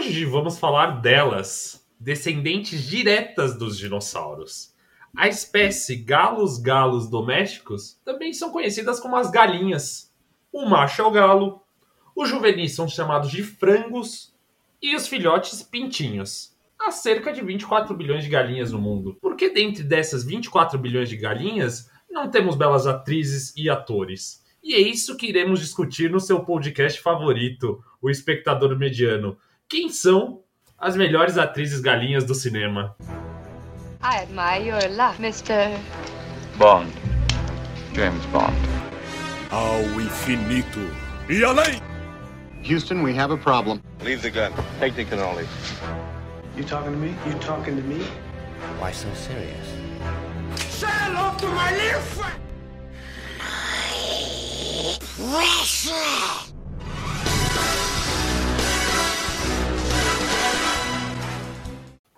hoje vamos falar delas, descendentes diretas dos dinossauros. A espécie galos galos domésticos também são conhecidas como as galinhas. O macho é o galo, os juvenis são chamados de frangos e os filhotes pintinhos. Há cerca de 24 bilhões de galinhas no mundo. Por que dentre dessas 24 bilhões de galinhas não temos belas atrizes e atores? E é isso que iremos discutir no seu podcast favorito, O Espectador Mediano. Quem são as melhores atrizes galinhas do cinema? I admire your luck, Mr. Bond. James Bond. Ao infinito e além! Houston, we have a problem. Leave the gun. Take the cannoli. You talking to me? You talking to me? Why so serious? Say hello to my little friend! Precious!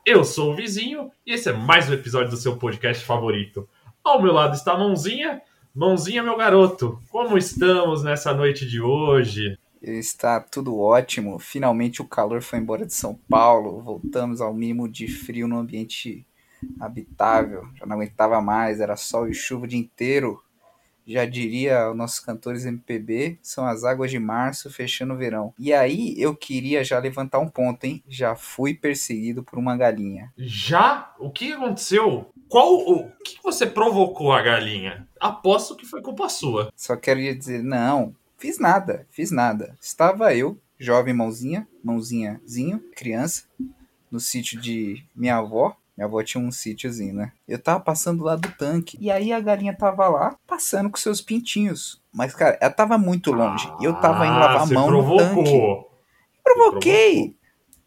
Eu sou o Vizinho e esse é mais um episódio do seu podcast favorito. Ao meu lado está a Mãozinha. Mãozinha, meu garoto, como estamos nessa noite de hoje? Está tudo ótimo. Finalmente o calor foi embora de São Paulo. Voltamos ao mínimo de frio no ambiente habitável. Já não aguentava mais, era sol e chuva o dia inteiro. Já diria os nossos cantores MPB, são as águas de março fechando o verão. E aí eu queria já levantar um ponto, hein? Já fui perseguido por uma galinha. Já? O que aconteceu? Qual o que você provocou a galinha? Aposto que foi culpa sua. Só quero dizer, não, fiz nada, fiz nada. Estava eu, jovem mãozinha, mãozinhazinho, criança, no sítio de minha avó. Minha avó tinha um sítiozinho, né? Eu tava passando lá do tanque. E aí a galinha tava lá, passando com seus pintinhos. Mas, cara, ela tava muito longe. E eu tava indo lavar a Ah, mão no tanque. provocou. Provoquei!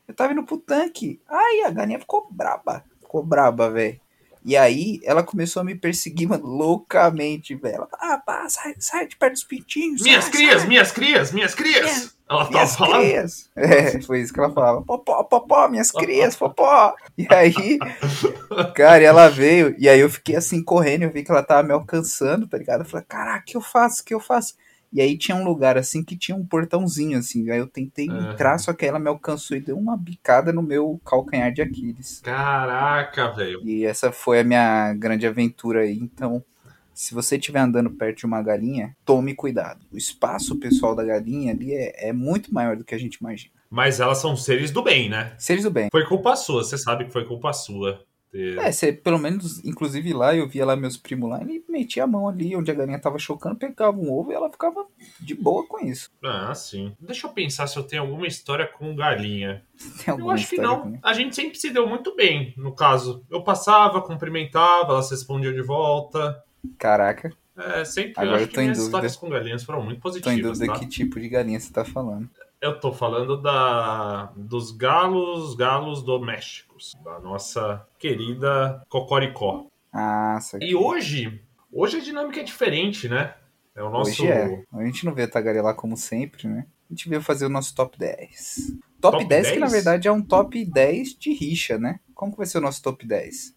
Eu tava indo pro tanque. Aí a galinha ficou braba. Ficou braba, velho. E aí ela começou a me perseguir, mano, loucamente, velho. Ela, ah, pá, sai, sai de perto dos pintinhos. Minhas sai, crias, sai. minhas crias, minhas crias. Minhas- Ela tava Minhas falando. crias. É, foi isso que ela falava. Popó, popó, minhas crias, popó. E aí, cara, e ela veio. E aí eu fiquei assim, correndo. Eu vi que ela tava me alcançando, tá ligado? Eu falei, caraca, o que eu faço? O que eu faço? E aí tinha um lugar assim que tinha um portãozinho assim. Aí eu tentei Aham. entrar, só que ela me alcançou e deu uma bicada no meu calcanhar de Aquiles. Caraca, velho. E essa foi a minha grande aventura aí. Então, se você estiver andando perto de uma galinha, tome cuidado. O espaço pessoal da galinha ali é, é muito maior do que a gente imagina. Mas elas são seres do bem, né? Seres do bem. Foi culpa sua, você sabe que foi culpa sua. É, você, pelo menos, inclusive lá, eu via lá meus primos lá, ele metia a mão ali onde a galinha tava chocando, pegava um ovo e ela ficava de boa com isso. Ah, sim. Deixa eu pensar se eu tenho alguma história com galinha. Tem Eu acho que não. A gente sempre se deu muito bem, no caso. Eu passava, cumprimentava, elas respondiam de volta. Caraca, É, sempre Agora eu acho eu que tô em minhas dúvida. histórias com galinhas foram muito tô em positivas, dúvida tá? que tipo de galinha você tá falando. Eu tô falando da dos galos, galos domésticos, da nossa querida Cocoricó. Ah, aqui. E hoje, hoje a dinâmica é diferente, né? É o nosso Hoje é. A gente não veio tagarelar como sempre, né? A gente veio fazer o nosso top 10. Top, Top 10, que na 10? verdade é um top 10 de rixa, né? Como que vai ser o nosso top 10?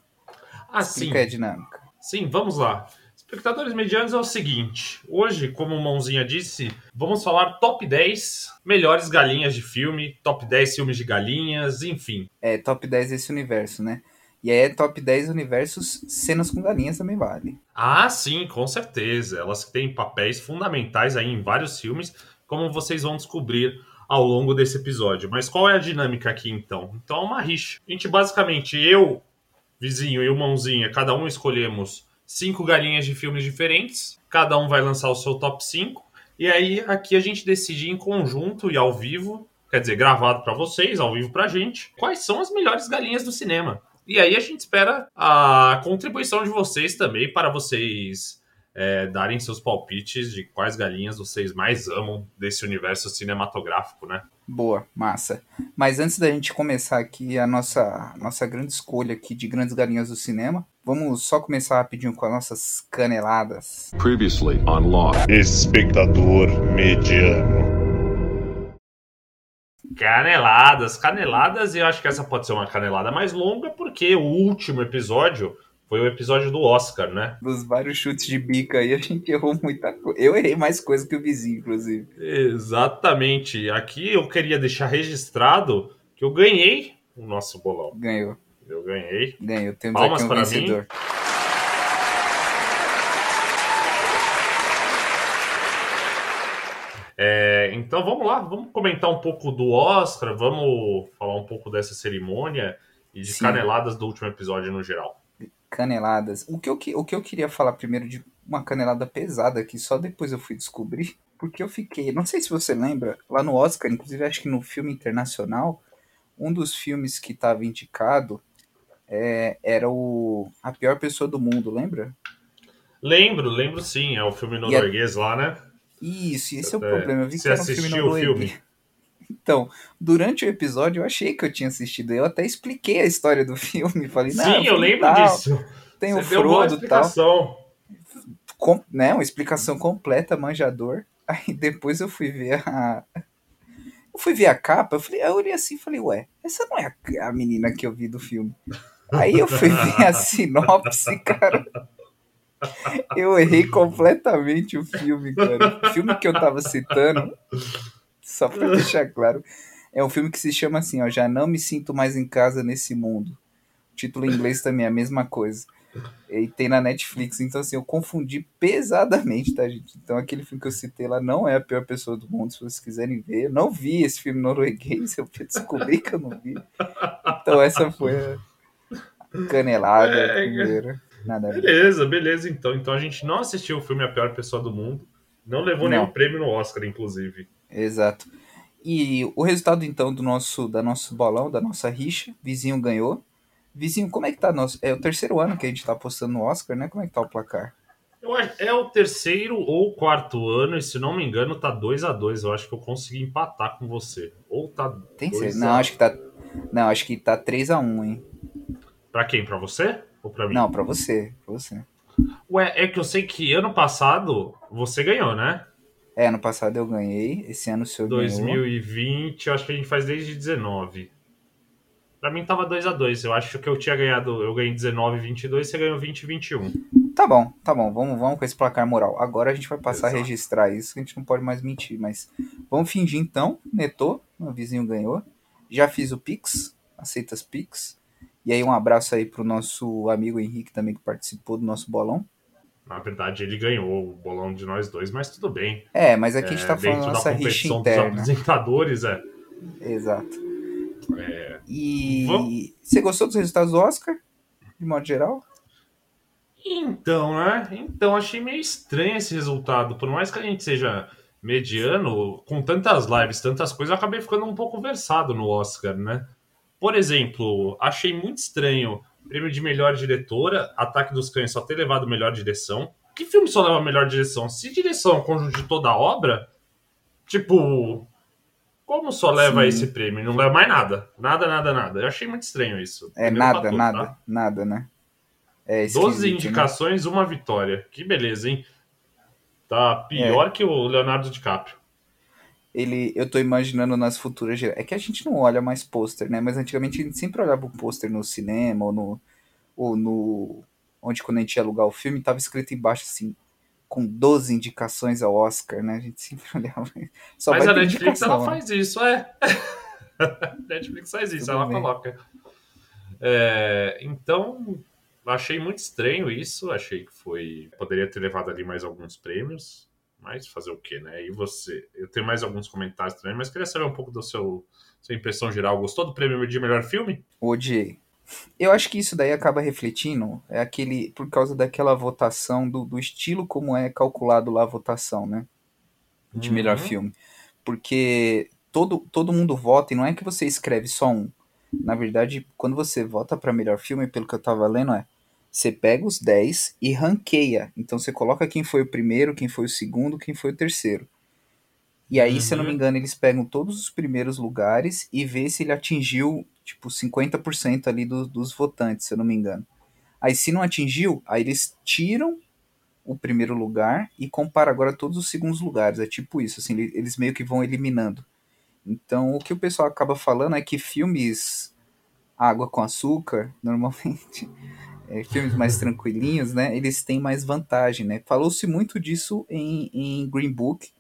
Ah, sim. Explica aí a dinâmica. Sim, vamos lá. Espectadores medianos é o seguinte: hoje, como o Mãozinha disse, vamos falar top 10 melhores galinhas de filme, top 10 filmes de galinhas, enfim. É, top 10 desse universo, né? E aí é top 10 universos, cenas com galinhas também vale. Ah, sim, com certeza. Elas têm papéis fundamentais aí em vários filmes, como vocês vão descobrir ao longo desse episódio. Mas qual é a dinâmica aqui então? Então é uma rixa. A gente basicamente, eu, vizinho e o mãozinha, cada um escolhemos cinco galinhas de filmes diferentes. Cada um vai lançar o seu top 5. E aí aqui a gente decide em conjunto e ao vivo, quer dizer, gravado para vocês, ao vivo pra gente, quais são as melhores galinhas do cinema. E aí a gente espera a contribuição de vocês também para vocês é, darem seus palpites de quais galinhas vocês mais amam desse universo cinematográfico, né? Boa, massa. Mas antes da gente começar aqui a nossa, nossa grande escolha aqui de grandes galinhas do cinema, vamos só começar rapidinho com as nossas caneladas. Previously on Lost. Espectador mediano. Caneladas, caneladas, e eu acho que essa pode ser uma canelada mais longa, porque o último episódio foi o episódio do Oscar, né? Dos vários chutes de bica aí, a gente errou muita coisa. Eu errei mais coisa que o vizinho, inclusive. Exatamente. Aqui eu queria deixar registrado que eu ganhei o nosso bolão. Ganhou. Eu ganhei. Ganhou. Temos Palmas aqui um para vencedor. mim. É, então vamos lá, vamos comentar um pouco do Oscar, vamos falar um pouco dessa cerimônia e de Sim. caneladas do último episódio no geral. Caneladas. O que, eu, que- o que eu queria falar primeiro de uma canelada pesada que só depois eu fui descobrir, porque eu fiquei, não sei se você lembra, lá no Oscar, inclusive acho que no filme internacional, um dos filmes que estava indicado é, era o A Pior Pessoa do Mundo, lembra? Lembro, lembro sim, é o filme norueguês lá, né? Isso, esse é o É, problema. Eu vi você que era um filme assistiu o norueguês. filme? Então, durante o episódio eu achei que eu tinha assistido. Eu até expliquei a história do filme. Falei, Sim, eu filme lembro tal, disso. Tem o Você uma Frodo e tal. explicação. com, né, uma explicação completa, manjador. Aí depois eu fui ver a. Eu fui ver a capa, eu, falei, eu olhei assim e falei, ué, essa não é a, a menina que eu vi do filme. Aí eu fui ver a sinopse, cara. Eu errei completamente o filme, cara. O filme que eu tava citando, só pra deixar claro, é um filme que se chama assim, ó, Já Não Me Sinto Mais em Casa Nesse Mundo. O título em inglês também é a mesma coisa. E tem na Netflix, então assim, eu confundi pesadamente, tá, gente? Então aquele filme que eu citei lá não é a pior pessoa do mundo, se vocês quiserem ver. Eu não vi esse filme norueguês, eu descobri que eu não vi. Então essa foi a canelada É, primeira. Nada. Beleza, beleza, então. Então a gente não assistiu o filme A Pior Pessoa do Mundo. Não levou Não. nenhum prêmio no Oscar, inclusive. Exato. E o resultado então do nosso da nosso bolão, da nossa rixa, vizinho ganhou. Vizinho, como é que tá nosso? É o terceiro ano que a gente tá apostando no Oscar, né? Como é que tá o placar? Eu acho- é o terceiro ou quarto ano, e se não me engano, tá 2 a 2 Eu acho que eu consegui empatar com você. Ou tá. Tem dois Não, acho que tá Não, acho que tá 3 a 1, hein? Pra quem? Pra você? Ou pra mim? Não, pra você, pra você. Ué, é que eu sei que ano passado você ganhou, né? É, ano passado eu ganhei, esse ano o senhor ganhou. 2020, eu acho que a gente faz desde 19. Pra mim tava 2 a 2 Eu acho que eu tinha ganhado. Eu ganhei 19 22, você ganhou 20 21. Tá bom, tá bom, vamos, vamos com esse placar moral. Agora a gente vai passar Exato. a registrar isso, que a gente não pode mais mentir, mas vamos fingir então, netou, meu vizinho ganhou. Já fiz o Pix, aceita as Pix. E aí um abraço aí pro nosso amigo Henrique também que participou do nosso bolão. Na verdade, ele ganhou o bolão de nós dois, mas tudo bem. É, mas aqui a gente É, tá falando dentro da nossa rixa competição dos interna. apresentadores, é. Exato. É. E Vamos- você gostou dos resultados do Oscar? De modo geral? Então, né? Então, achei meio estranho esse resultado. Por mais que a gente seja mediano, com tantas lives, tantas coisas, eu acabei ficando um pouco versado no Oscar, né? Por exemplo, achei muito estranho prêmio de melhor diretora, Ataque dos Cães só ter levado melhor direção. Que filme só leva melhor direção? Se direção é o conjunto de toda a obra, tipo, como só leva Sim. esse prêmio? Não leva mais nada. Nada, nada, nada. Eu achei muito estranho isso. É Primeiro nada, nada, tá? nada, né? É 12 esquisito, né? indicações, uma vitória. Que beleza, hein? Tá pior É. que o Leonardo DiCaprio. Ele, eu tô imaginando nas futuras gerações. É que a gente não olha mais pôster, né? Mas antigamente a gente sempre olhava o pôster no cinema ou no. Ou no. Onde quando a gente ia alugar o filme, tava escrito embaixo assim. Com 12 indicações ao Oscar, né? A gente sempre olhava. Só Mas vai a Netflix ela né? faz isso, é. a Netflix faz isso, Tudo ela bem. coloca. É, então, achei muito estranho isso. Achei que foi. Poderia ter levado ali mais alguns prêmios. Mas fazer o quê, né? E você? Eu tenho mais alguns comentários também, mas queria saber um pouco seu sua impressão geral. Gostou do prêmio de melhor filme? Odiei. Eu acho que isso daí acaba refletindo, é aquele, por causa daquela votação, do, do estilo como é calculado lá a votação, né? De melhor Uhum. filme. Porque todo, todo mundo vota e não é que você escreve só um. Na verdade, quando você vota para melhor filme, pelo que eu tava lendo, é você pega os 10 e ranqueia. Então você coloca quem foi o primeiro, quem foi o segundo, quem foi o terceiro. E aí, se eu não me Uhum. engano, eles pegam todos os primeiros lugares e vê se ele atingiu, tipo, 50% ali do- dos votantes, se eu não me engano. Aí, se não atingiu, aí eles tiram o primeiro lugar e compara agora todos os segundos lugares. É tipo isso, assim, ele- eles meio que vão eliminando. Então, o que o pessoal acaba falando é que filmes água com açúcar, normalmente, é, filmes mais tranquilinhos, né, eles têm mais vantagem, né? Falou-se muito disso em, em Green Book,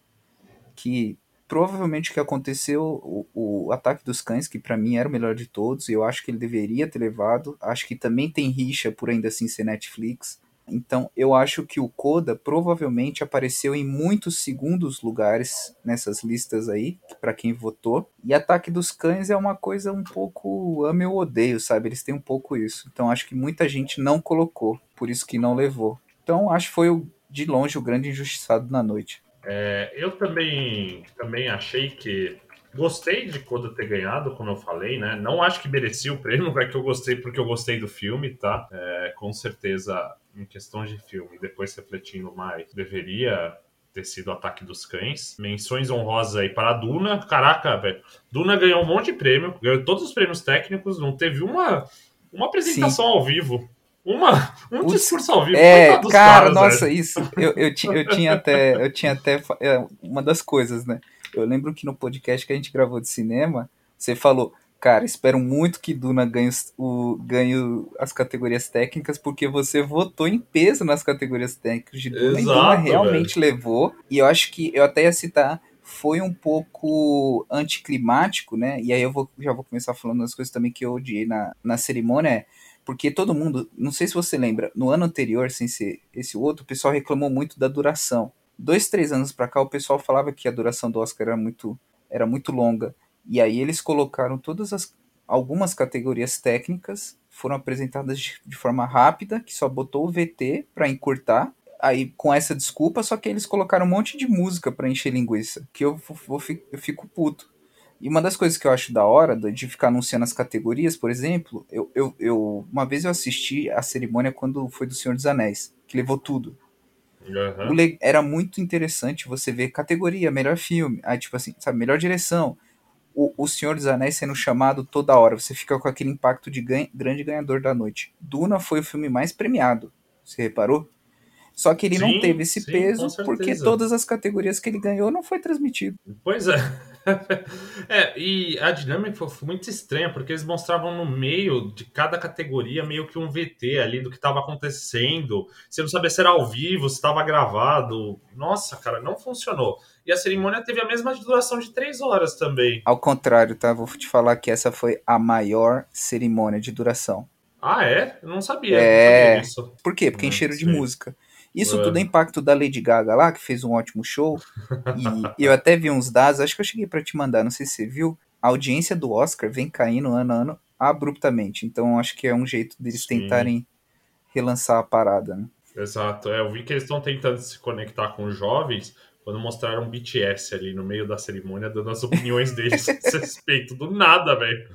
que provavelmente o que aconteceu, o, o Ataque dos Cães, que para mim era o melhor de todos, eu acho que ele deveria ter levado. Acho que também tem rixa por ainda assim ser Netflix. Então, eu acho que o Coda provavelmente apareceu em muitos segundos lugares nessas listas aí, para quem votou. E Ataque dos Cães é uma coisa um pouco ame ou odeio, sabe? Eles têm um pouco isso. Então, acho que muita gente não colocou, por isso que não levou. Então, acho que foi de longe o grande injustiçado na noite. É, eu também, também achei que gostei de Coda ter ganhado, como eu falei, né? Não acho que merecia o prêmio, é que eu gostei porque eu gostei do filme, tá? É, com certeza, em questões de filme, depois refletindo mais, deveria ter sido Ataque dos Cães. Menções honrosas aí para a Duna. Caraca, velho. Duna ganhou um monte de prêmio, ganhou todos os prêmios técnicos, não teve uma, uma apresentação Sim. ao vivo. Uma, um Uts, discurso ao vivo. É, cara, caras, nossa, velho. isso. Eu, eu, tinha, eu tinha até. Eu tinha até. É, uma das coisas, né? Eu lembro que no podcast que a gente gravou de cinema, você falou, cara, espero muito que Duna ganhe, o, ganhe as categorias técnicas, porque você votou em peso nas categorias técnicas de Duna, Exato, e Duna realmente velho. levou. E eu acho que eu até ia citar foi um pouco anticlimático, né? E aí eu vou, já vou começar falando das coisas também que eu odiei na, na cerimônia. Porque todo mundo, não sei se você lembra, no ano anterior, sem ser esse outro, o pessoal reclamou muito da duração dois, três anos para cá, o pessoal falava que a duração do Oscar era muito, era muito longa. E aí eles colocaram todas as algumas categorias técnicas foram apresentadas de, de forma rápida, que só botou o VT para encurtar. Aí com essa desculpa, só que eles colocaram um monte de música para encher linguiça, que eu, vou, eu fico puto. E uma das coisas que eu acho da hora de ficar anunciando as categorias, por exemplo, eu, eu, eu uma vez eu assisti a cerimônia quando foi do Senhor dos Anéis, que levou tudo. Uhum. Era muito interessante você ver categoria, melhor filme, aí tipo assim, sabe, melhor direção. O, o Senhor dos Anéis sendo chamado toda hora, você fica com aquele impacto de ganha, grande ganhador da noite. Duna foi o filme mais premiado, você reparou? Só que ele sim, não teve esse sim, peso porque todas as categorias que ele ganhou não foi transmitido. Pois é. é, e a dinâmica foi muito estranha, porque eles mostravam no meio de cada categoria meio que um VT ali do que estava acontecendo. Você não sabia se era ao vivo, se estava gravado. Nossa, cara, não funcionou. E a cerimônia teve a mesma duração de três horas também. Ao contrário, tá? Vou te falar que essa foi a maior cerimônia de duração. Ah, é? Eu não sabia. É. Não sabia Por quê? Porque encheram de música. Isso tudo é impacto da Lady Gaga lá, que fez um ótimo show. E eu até vi uns dados, acho que eu cheguei para te mandar, não sei se você viu. A audiência do Oscar vem caindo ano a ano abruptamente. Então acho que é um jeito deles Sim. tentarem relançar a parada, né? Exato. É, eu vi que eles estão tentando se conectar com jovens quando mostraram BTS ali no meio da cerimônia, dando as opiniões deles a respeito do nada, velho.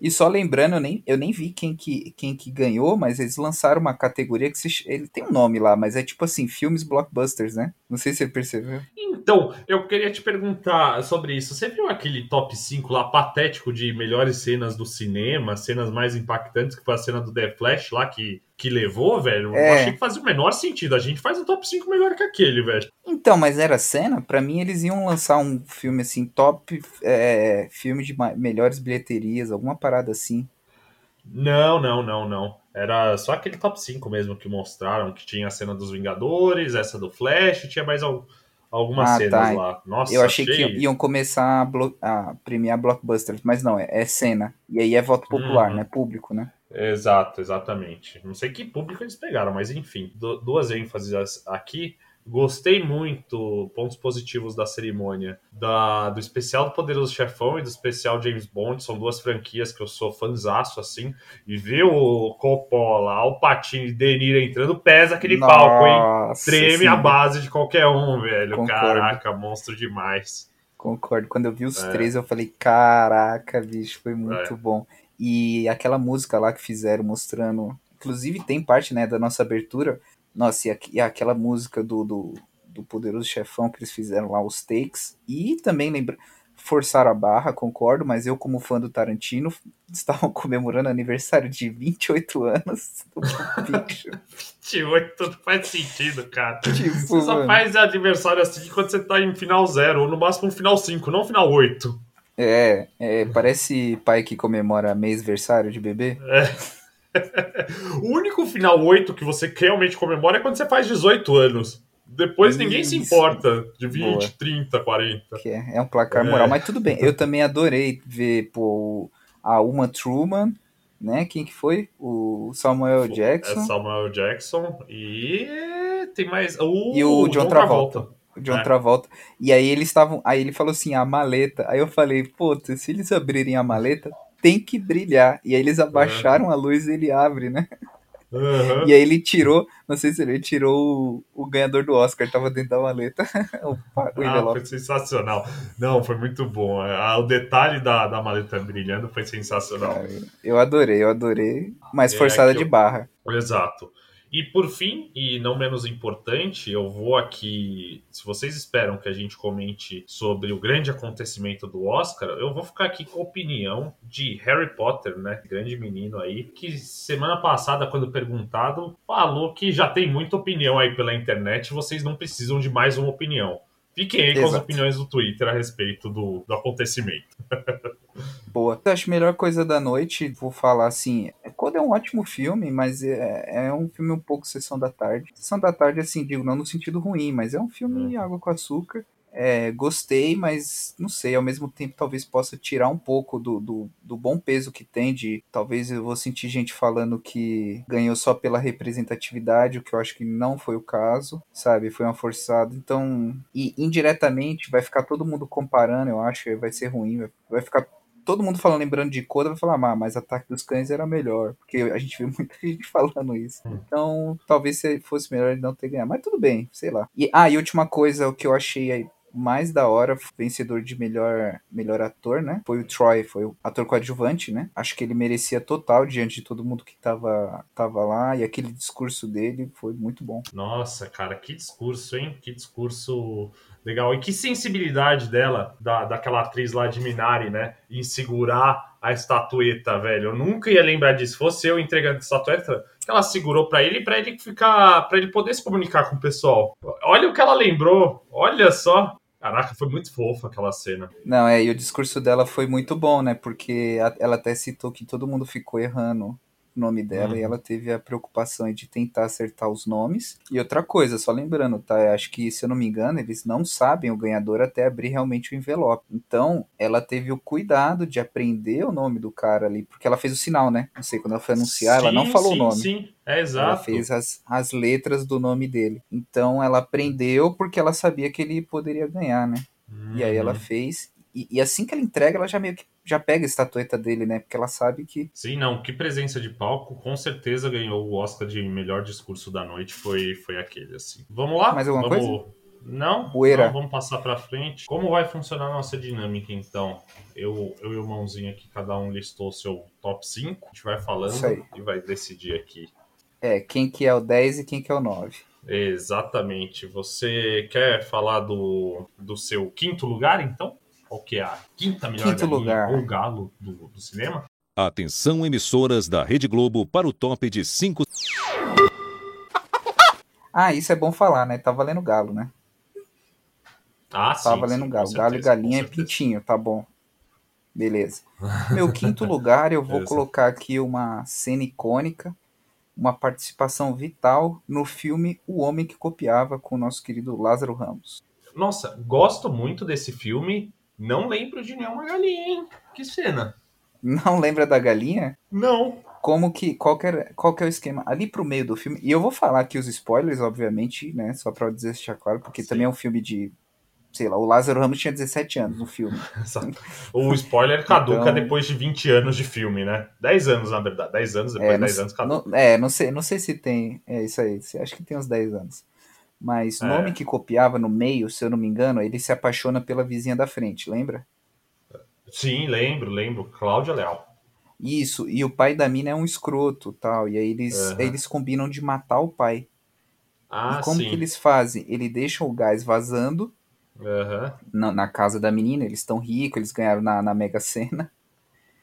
E só lembrando, eu nem, eu nem vi quem que, quem que ganhou, mas eles lançaram uma categoria que se, ele tem um nome lá, mas é tipo assim, filmes blockbusters, né? Não sei se você percebeu. Então, eu queria te perguntar sobre isso. Você viu aquele top 5 lá patético de melhores cenas do cinema, cenas mais impactantes, que foi a cena do The Flash lá, que que levou, velho, é. eu achei que fazia o menor sentido. A gente faz um top 5 melhor que aquele, velho. Então, mas era cena? para mim, eles iam lançar um filme assim, top é, filme de melhores bilheterias, alguma parada assim. Não, não, não, não. Era só aquele top 5 mesmo que mostraram, que tinha a cena dos Vingadores, essa do Flash, tinha mais algumas ah, cenas tá. lá. Nossa, eu achei, achei, que iam começar a, a premiar blockbusters, mas não, é, é, cena. E aí é voto popular, uhum. né? Público, né? Exato, exatamente. Não sei que público eles pegaram, mas enfim, duas ênfases aqui. Gostei muito, pontos positivos da cerimônia, da, do especial do Poderoso Chefão e do especial James Bond, são duas franquias que eu sou fãzaço, assim, e ver o Coppola, o Patini e Denir entrando, pesa aquele Nossa, palco, hein? Treme sim. a base de qualquer um, velho. Concordo. Caraca, monstro demais. Concordo. Quando eu vi os é. três, eu falei, caraca, bicho, foi muito é. bom. E aquela música lá que fizeram mostrando. Inclusive tem parte né, da nossa abertura. Nossa, e, e aquela música do, do, do Poderoso Chefão que eles fizeram lá, os takes. E também lembra forçar a barra, concordo, mas eu, como fã do Tarantino, estavam comemorando aniversário de 28 anos do 28 não faz sentido, cara. Tipo, você só faz aniversário assim quando você tá em final zero, ou no máximo final 5, não final 8. É, é, parece pai que comemora mês-versário de bebê. É. o único final 8 que você realmente comemora é quando você faz 18 anos. Depois ninguém se importa de 20, Boa. 30, 40. Que é, é um placar É. moral, mas tudo bem. Eu também adorei ver pô, a Uma Truman, né? Quem que foi? O Samuel Jackson. É Samuel Jackson e tem mais. O, E o John Travolta. O John É. Travolta. E aí eles estavam. Aí ele falou assim, a maleta. Aí eu falei, puta, se eles abrirem a maleta, tem que brilhar. E aí eles abaixaram a luz e ele abre, né? Aham. E aí ele tirou, não sei se ele tirou o, o ganhador do Oscar, tava dentro da maleta. o, o Ah, foi sensacional. Não, foi muito bom. Ah, O detalhe da, da maleta brilhando foi sensacional. Eu adorei, eu adorei. Mas É, forçada que de eu- barra. Exato. E por fim, e não menos importante, eu vou aqui. Se vocês esperam que a gente comente sobre o grande acontecimento do Oscar, eu vou ficar aqui com a opinião de Harry Potter, né? Grande menino aí, que semana passada, quando perguntado, falou que já tem muita opinião aí pela internet, vocês não precisam de mais uma opinião. Fiquem aí com as Exato. opiniões do Twitter a respeito do, do acontecimento. Boa. Eu acho a melhor coisa da noite, vou falar assim, é quando é um ótimo filme, mas é, é um filme um pouco sessão da tarde. Sessão da tarde, assim, digo, não no sentido ruim, mas é um filme água com açúcar. É, gostei, mas não sei, ao mesmo tempo talvez possa tirar um pouco do, do, do bom peso que tem de. Talvez eu vou sentir gente falando que ganhou só pela representatividade, o que eu acho que não foi o caso, sabe? Foi uma forçada. Então, e indiretamente vai ficar todo mundo comparando, eu acho, vai ser ruim, vai, ficar todo mundo falando, lembrando de Coda, vai falar, ah, mas Ataque dos Cães era melhor. Porque a gente vê muita gente falando isso. Então, talvez se fosse melhor ele não ter ganhado. Mas tudo bem, sei lá. E, ah, e última coisa, o que eu achei aí mais da hora, vencedor de melhor, melhor ator, né? Foi o Troy, foi o ator coadjuvante, né? Acho que ele merecia total diante de todo mundo que tava, tava lá. E aquele discurso dele foi muito bom. Nossa, cara, que discurso, hein? Que discurso legal. E que sensibilidade dela, da, daquela atriz lá de Minari, né? Em segurar a estatueta, velho. Eu nunca ia lembrar disso. Se fosse eu entregando a estatueta, ela segurou pra ele, pra ele ficar. para ele poder se comunicar com o pessoal. Olha o que ela lembrou. Olha só. Caraca, foi muito fofa aquela cena. Não, é, e o discurso dela foi muito bom, né? Porque ela até citou que todo mundo ficou errando nome dela Uhum. e ela teve a preocupação de tentar acertar os nomes. E outra coisa, só lembrando, tá? eu Acho que, se eu não me engano, eles não sabem o ganhador até abrir realmente o envelope. Então, ela teve o cuidado de aprender o nome do cara ali, porque ela fez o sinal, né? Não sei, quando ela foi anunciar, ela não Sim, falou sim, o nome. Sim, é Ela exato. fez as, as letras do nome dele. Então ela aprendeu porque ela sabia que ele poderia ganhar, né? E aí ela Uhum. fez. E, e assim que ela entrega, ela já meio que já pega a estatueta dele, né? Porque ela sabe que. Sim, não, que presença de palco, com certeza ganhou o Oscar de melhor discurso da noite, foi, foi aquele, assim. Vamos lá? Mais alguma vamos... Não? Poeira. Não, vamos passar pra frente. Como vai funcionar a nossa dinâmica, então? Eu, eu e o Mãozinho aqui, cada um listou o seu top 5, a gente vai falando e vai decidir aqui. É, quem que é o 10 e quem que é o 9. Exatamente. Você quer falar do, do seu quinto lugar, então? Qual que é a quinta melhor Quinto galinha lugar. ou galo do, do cinema? Atenção, emissoras da Rede Globo, para o top de 5. Ah, isso é bom falar, né? Tá valendo galo, né? Ah, sim. Tá valendo sim, galo. com Galo e certeza, galinha é certeza. pintinho, tá bom. Beleza. Meu quinto lugar, eu vou colocar aqui uma cena icônica, uma participação vital no filme O Homem que Copiava com o nosso querido Lázaro Ramos. Nossa, gosto muito desse filme. Não lembro de nenhuma galinha, hein? Que cena. Não lembra da galinha? Não. como que qual que, era, qual que é o esquema ali pro meio do filme e eu vou falar aqui os spoilers obviamente né só pra deixar claro porque Sim. também é um filme de sei lá o Lázaro Ramos tinha 17 anos no filme. O spoiler caduca Então- depois de 20 anos de filme, né? 10 anos, na verdade. 10 anos, depois é, de não, 10 anos caduca. não- é não sei não sei se tem é isso aí se- acho que tem uns 10 anos mas É. no homem que copiava no meio se eu não me engano ele se apaixona pela vizinha da frente lembra Sim, lembro, lembro. Cláudia Leal. isso e o pai da mina é um escroto tal e aí eles Aham. eles combinam de matar o pai Ah, e como sim. que eles fazem ele deixa o gás vazando Aham, na, na casa da menina, eles estão ricos, eles ganharam na, na Mega Sena.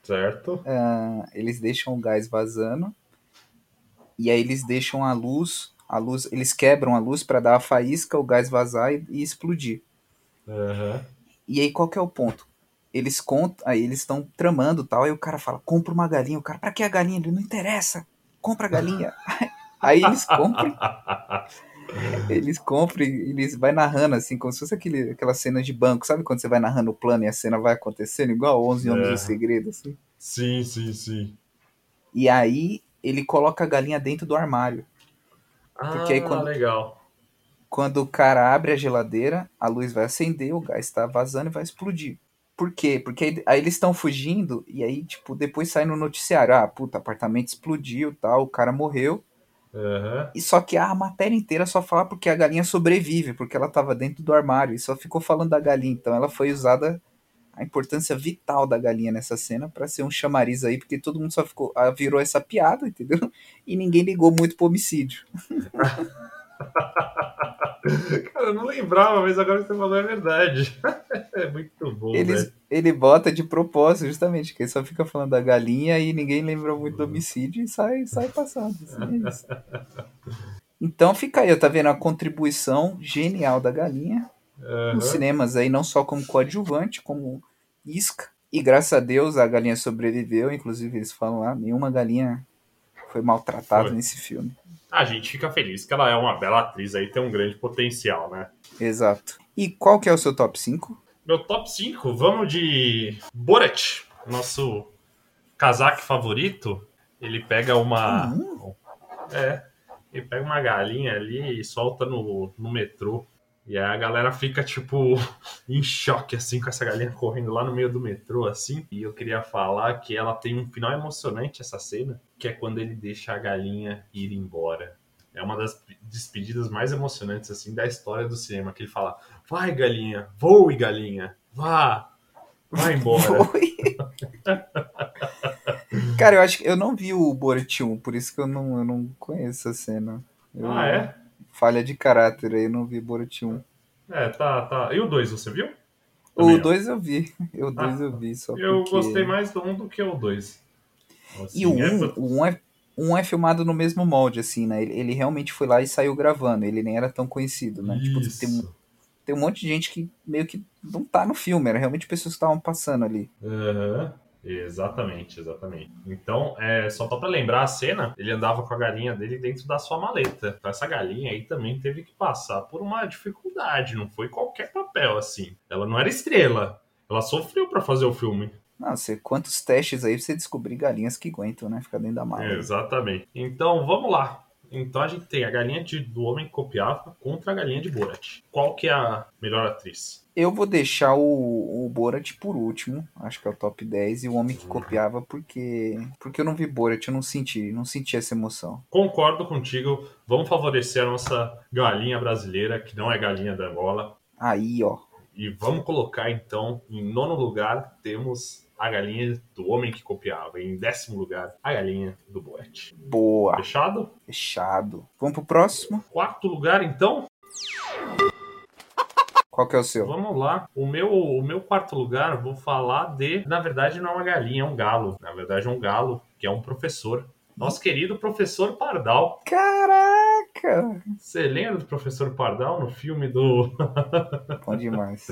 certo. Ah, eles deixam o gás vazando. E aí eles deixam a luz, a luz, eles quebram a luz para dar a faísca, o gás vazar e, e explodir. Aham. E aí qual que é o ponto? Eles contam, aí eles estão tramando tal, aí o cara fala: "Compra uma galinha". O cara: "Pra que a galinha?" Ele: "Não interessa. Compra a galinha". aí eles compram Eles compram e eles vai narrando assim, como se fosse aquele, aquela cena de banco. Sabe quando você vai narrando o plano e a cena vai acontecendo? Igual 11 Homens É. do Segredo, assim. Sim, sim, sim. E aí ele coloca a galinha dentro do armário. Porque aí ah, quando- legal. Quando o cara abre a geladeira, a luz vai acender, o gás tá vazando e vai explodir. Por quê? Porque aí, aí eles estão fugindo e aí, tipo, depois sai no noticiário. Ah, puta, apartamento explodiu tal, o cara morreu. Aham. E só que a matéria inteira só fala porque a galinha sobrevive, porque ela tava dentro do armário e só ficou falando da galinha. Então ela foi usada a importância vital da galinha nessa cena pra ser um chamariz aí, porque todo mundo só ficou ah, virou essa piada, entendeu? E ninguém ligou muito pro homicídio. Cara, eu não lembrava, mas agora que você falou é verdade. é muito bom, Eles, velho. ele bota de propósito, justamente, que ele só fica falando da galinha e ninguém lembra muito do homicídio e sai, sai passado. assim, é. Então fica aí, tá vendo a contribuição genial da galinha Aham. nos cinemas aí, não só como coadjuvante, como isca. E graças a Deus a galinha sobreviveu, inclusive eles falam lá, nenhuma galinha foi maltratada Foi. nesse filme. A gente fica feliz que ela é uma bela atriz aí, tem um grande potencial, né? Exato. E qual que é o seu top 5? Meu top 5, vamos de Borat, nosso casaque favorito. Ele pega uma. É, ele pega uma galinha ali e solta no, no metrô. E aí a galera fica, tipo, em choque, assim, com essa galinha correndo lá no meio do metrô, assim. E eu queria falar que ela tem um final emocionante, essa cena, que é quando ele deixa a galinha ir embora. É uma das despedidas mais emocionantes, assim, da história do cinema. Que ele fala, vai, galinha, voe, galinha, vá, vai embora. Cara, eu acho que eu não vi o Borat 1, por isso que eu não, eu não conheço a cena. Eu- ah, é? Falha de caráter aí, não vi Borat 1. É, tá, tá. E o 2, você viu? O Também, ó. 2 eu vi. O 2 Ah, eu vi, só Eu porque... gostei mais do 1 do que o 2. E o 1, o 1 é, o 1 é filmado no mesmo molde, assim, né? Ele, ele realmente foi lá e saiu gravando. Ele nem era tão conhecido, né? Tipo, Isso. tem, um- tem um monte de gente que meio que não tá no filme. Era realmente pessoas que estavam passando ali. Aham. Exatamente, exatamente. Então, é, só pra lembrar a cena, ele andava com a galinha dele dentro da sua maleta. Então, essa galinha aí também teve que passar por uma dificuldade, não foi qualquer papel assim. Ela não era estrela, ela sofreu pra fazer o filme. Nossa, quantos testes aí pra você descobrir galinhas que aguentam, né? Ficar dentro da mala. Exatamente. Então, vamos lá. Então a gente tem a galinha de- do homem que copiava contra a galinha de Borat. Qual que é a melhor atriz? Eu vou deixar o, o Borat por último, acho que é o top 10, e o Homem que Copiava, porque porque eu não vi Borat, eu não senti, não senti essa emoção. Concordo contigo. Vamos favorecer a nossa galinha brasileira, que não é galinha da Angola. Aí, ó, E vamos colocar então, em nono lugar, temos a galinha do homem que copiava. Em décimo lugar, a galinha do Borat. boa, Fechado? fechado. Vamos pro próximo? Quarto lugar, então, Qual que é o seu? vamos lá. O meu, o meu quarto lugar, vou falar de. Na verdade, não é uma galinha, é um galo. Na verdade, é um galo, que é um professor. Nosso querido professor Pardal. Caraca! Você lembra do professor Pardal no filme do Bom demais.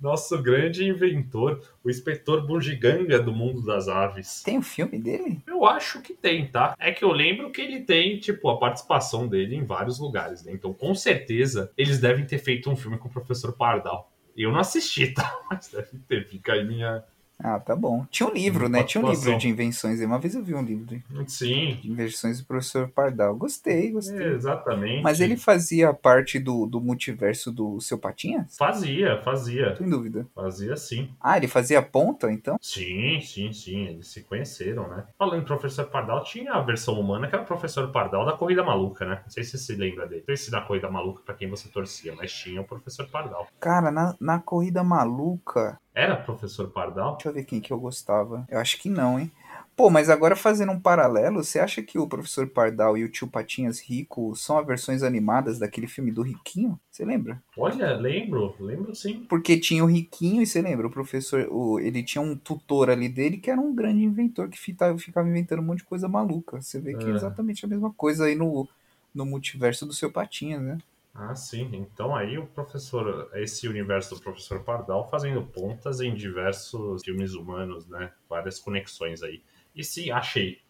nosso grande inventor, o inspetor Bugiganga do mundo das aves? Tem o filme dele? Eu acho que tem, tá? É que eu lembro que ele tem, tipo, a participação dele em vários lugares, né? Então, com certeza, eles devem ter feito um filme com o professor Pardal. Eu não assisti, tá? Mas deve ter, fica aí minha. Ah, tá bom. Tinha um livro, né? Tinha um livro de invenções. Uma vez eu vi um livro de Sim, de invenções do professor Pardal. Gostei, gostei. exatamente. Mas ele fazia parte do, do multiverso do seu Patinhas? Fazia, fazia. Sem dúvida. Fazia sim. Ah, ele fazia ponta, então? Sim, sim, sim, eles se conheceram, né? Falando em professor Pardal, tinha a versão humana que era o professor Pardal da Corrida Maluca, né? Não sei se você se lembra dele. Não sei se da Corrida Maluca pra quem você torcia, mas tinha o professor Pardal. Cara, na, na corrida maluca. Era professor Pardal? Deixa eu ver quem que eu gostava. Eu acho que não, hein? Pô, mas agora fazendo um paralelo, você acha que o professor Pardal e o tio Patinhas Rico são as versões animadas daquele filme do Riquinho? Você lembra? Olha, lembro, lembro sim. Porque tinha o Riquinho e você lembra, o professor, o, ele tinha um tutor ali dele que era um grande inventor que fita- ficava inventando um monte de coisa maluca. Você vê que é É. exatamente a mesma coisa aí no, no multiverso do seu Patinhas, né? Ah, sim. Então aí o professor, esse universo do professor Pardal fazendo pontas em diversos filmes humanos, né? Várias conexões aí. E sim, achei.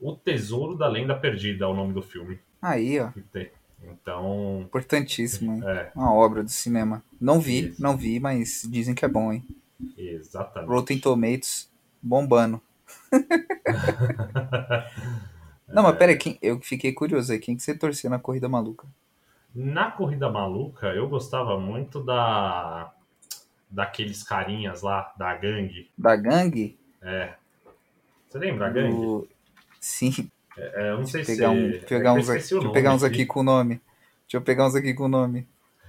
O Tesouro da Lenda Perdida é o nome do filme. Aí, ó. Então, Importantíssimo, hein? é, Uma obra do cinema. Não vi, Isso. não vi, mas dizem que é bom, hein? exatamente. Rotten Tomatoes bombando. Não, mas pera aí, quem- eu fiquei curioso aí. Quem que você torceu na Corrida Maluca? Na Corrida Maluca, eu gostava muito da daqueles carinhas lá, da gangue. Da gangue? É. Você lembra a gangue? Do- Sim. É, eu não sei se... Pegar, um, é pegar eu uns, aqui, deixa eu pegar uns aqui com o nome. Deixa eu pegar uns aqui com o nome.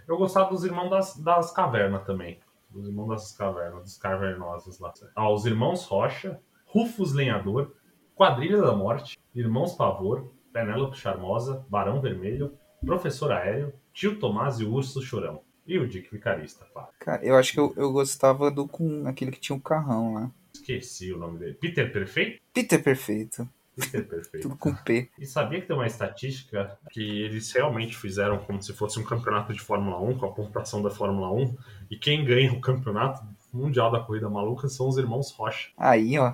Eu gostava dos irmãos das, das cavernas também. Dos irmãos das cavernas, dos cavernosos lá. Ah, os irmãos Rocha, Rufus Lenhador, Quadrilha da Morte, Irmãos Pavor, Penélope Charmosa, Barão Vermelho, Professor Aéreo, Tio Tomás e o Urso Chorão. E o Dick Vicarista, claro. Cara, eu acho que eu, eu gostava do com aquele que tinha um carrão lá. Esqueci o nome dele. Peter Perfeito? Peter Perfeito. Peter Perfeito. Tudo com P. E sabia que tem uma estatística que eles realmente fizeram como se fosse um campeonato de Fórmula 1, com a pontuação da Fórmula 1, e quem ganha o campeonato mundial da corrida maluca são os irmãos Rocha. Aí, ó.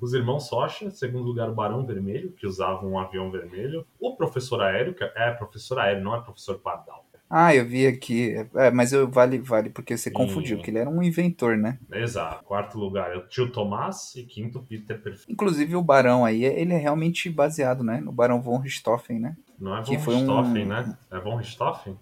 Os irmãos Rocha, segundo lugar o Barão Vermelho, que usava um avião vermelho, o professor aéreo, que é professor aéreo, não é professor Pardal. Ah, eu vi aqui. É, mas eu vale, vale, porque você confundiu, que ele era um inventor, né? Exato. Quarto lugar é o tio Tomás e quinto Peter Perfeito. Inclusive o Barão aí, ele é realmente baseado, né? No Barão von Richthofen, né? Não é Que von um- Richthofen, né? É von Richthofen? O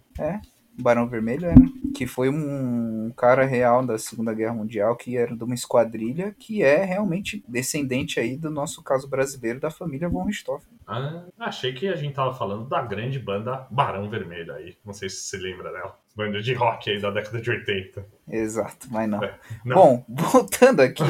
Barão Vermelho era. Que foi um cara real da Segunda Guerra Mundial, que era de uma esquadrilha, que é realmente descendente aí do nosso caso brasileiro da família von Richthofen. Ah, achei que a gente tava falando da grande banda Barão Vermelho aí. Não sei se você lembra dela. Banda de rock aí da década de 80. Exato, mas não. Não. Bom, voltando aqui,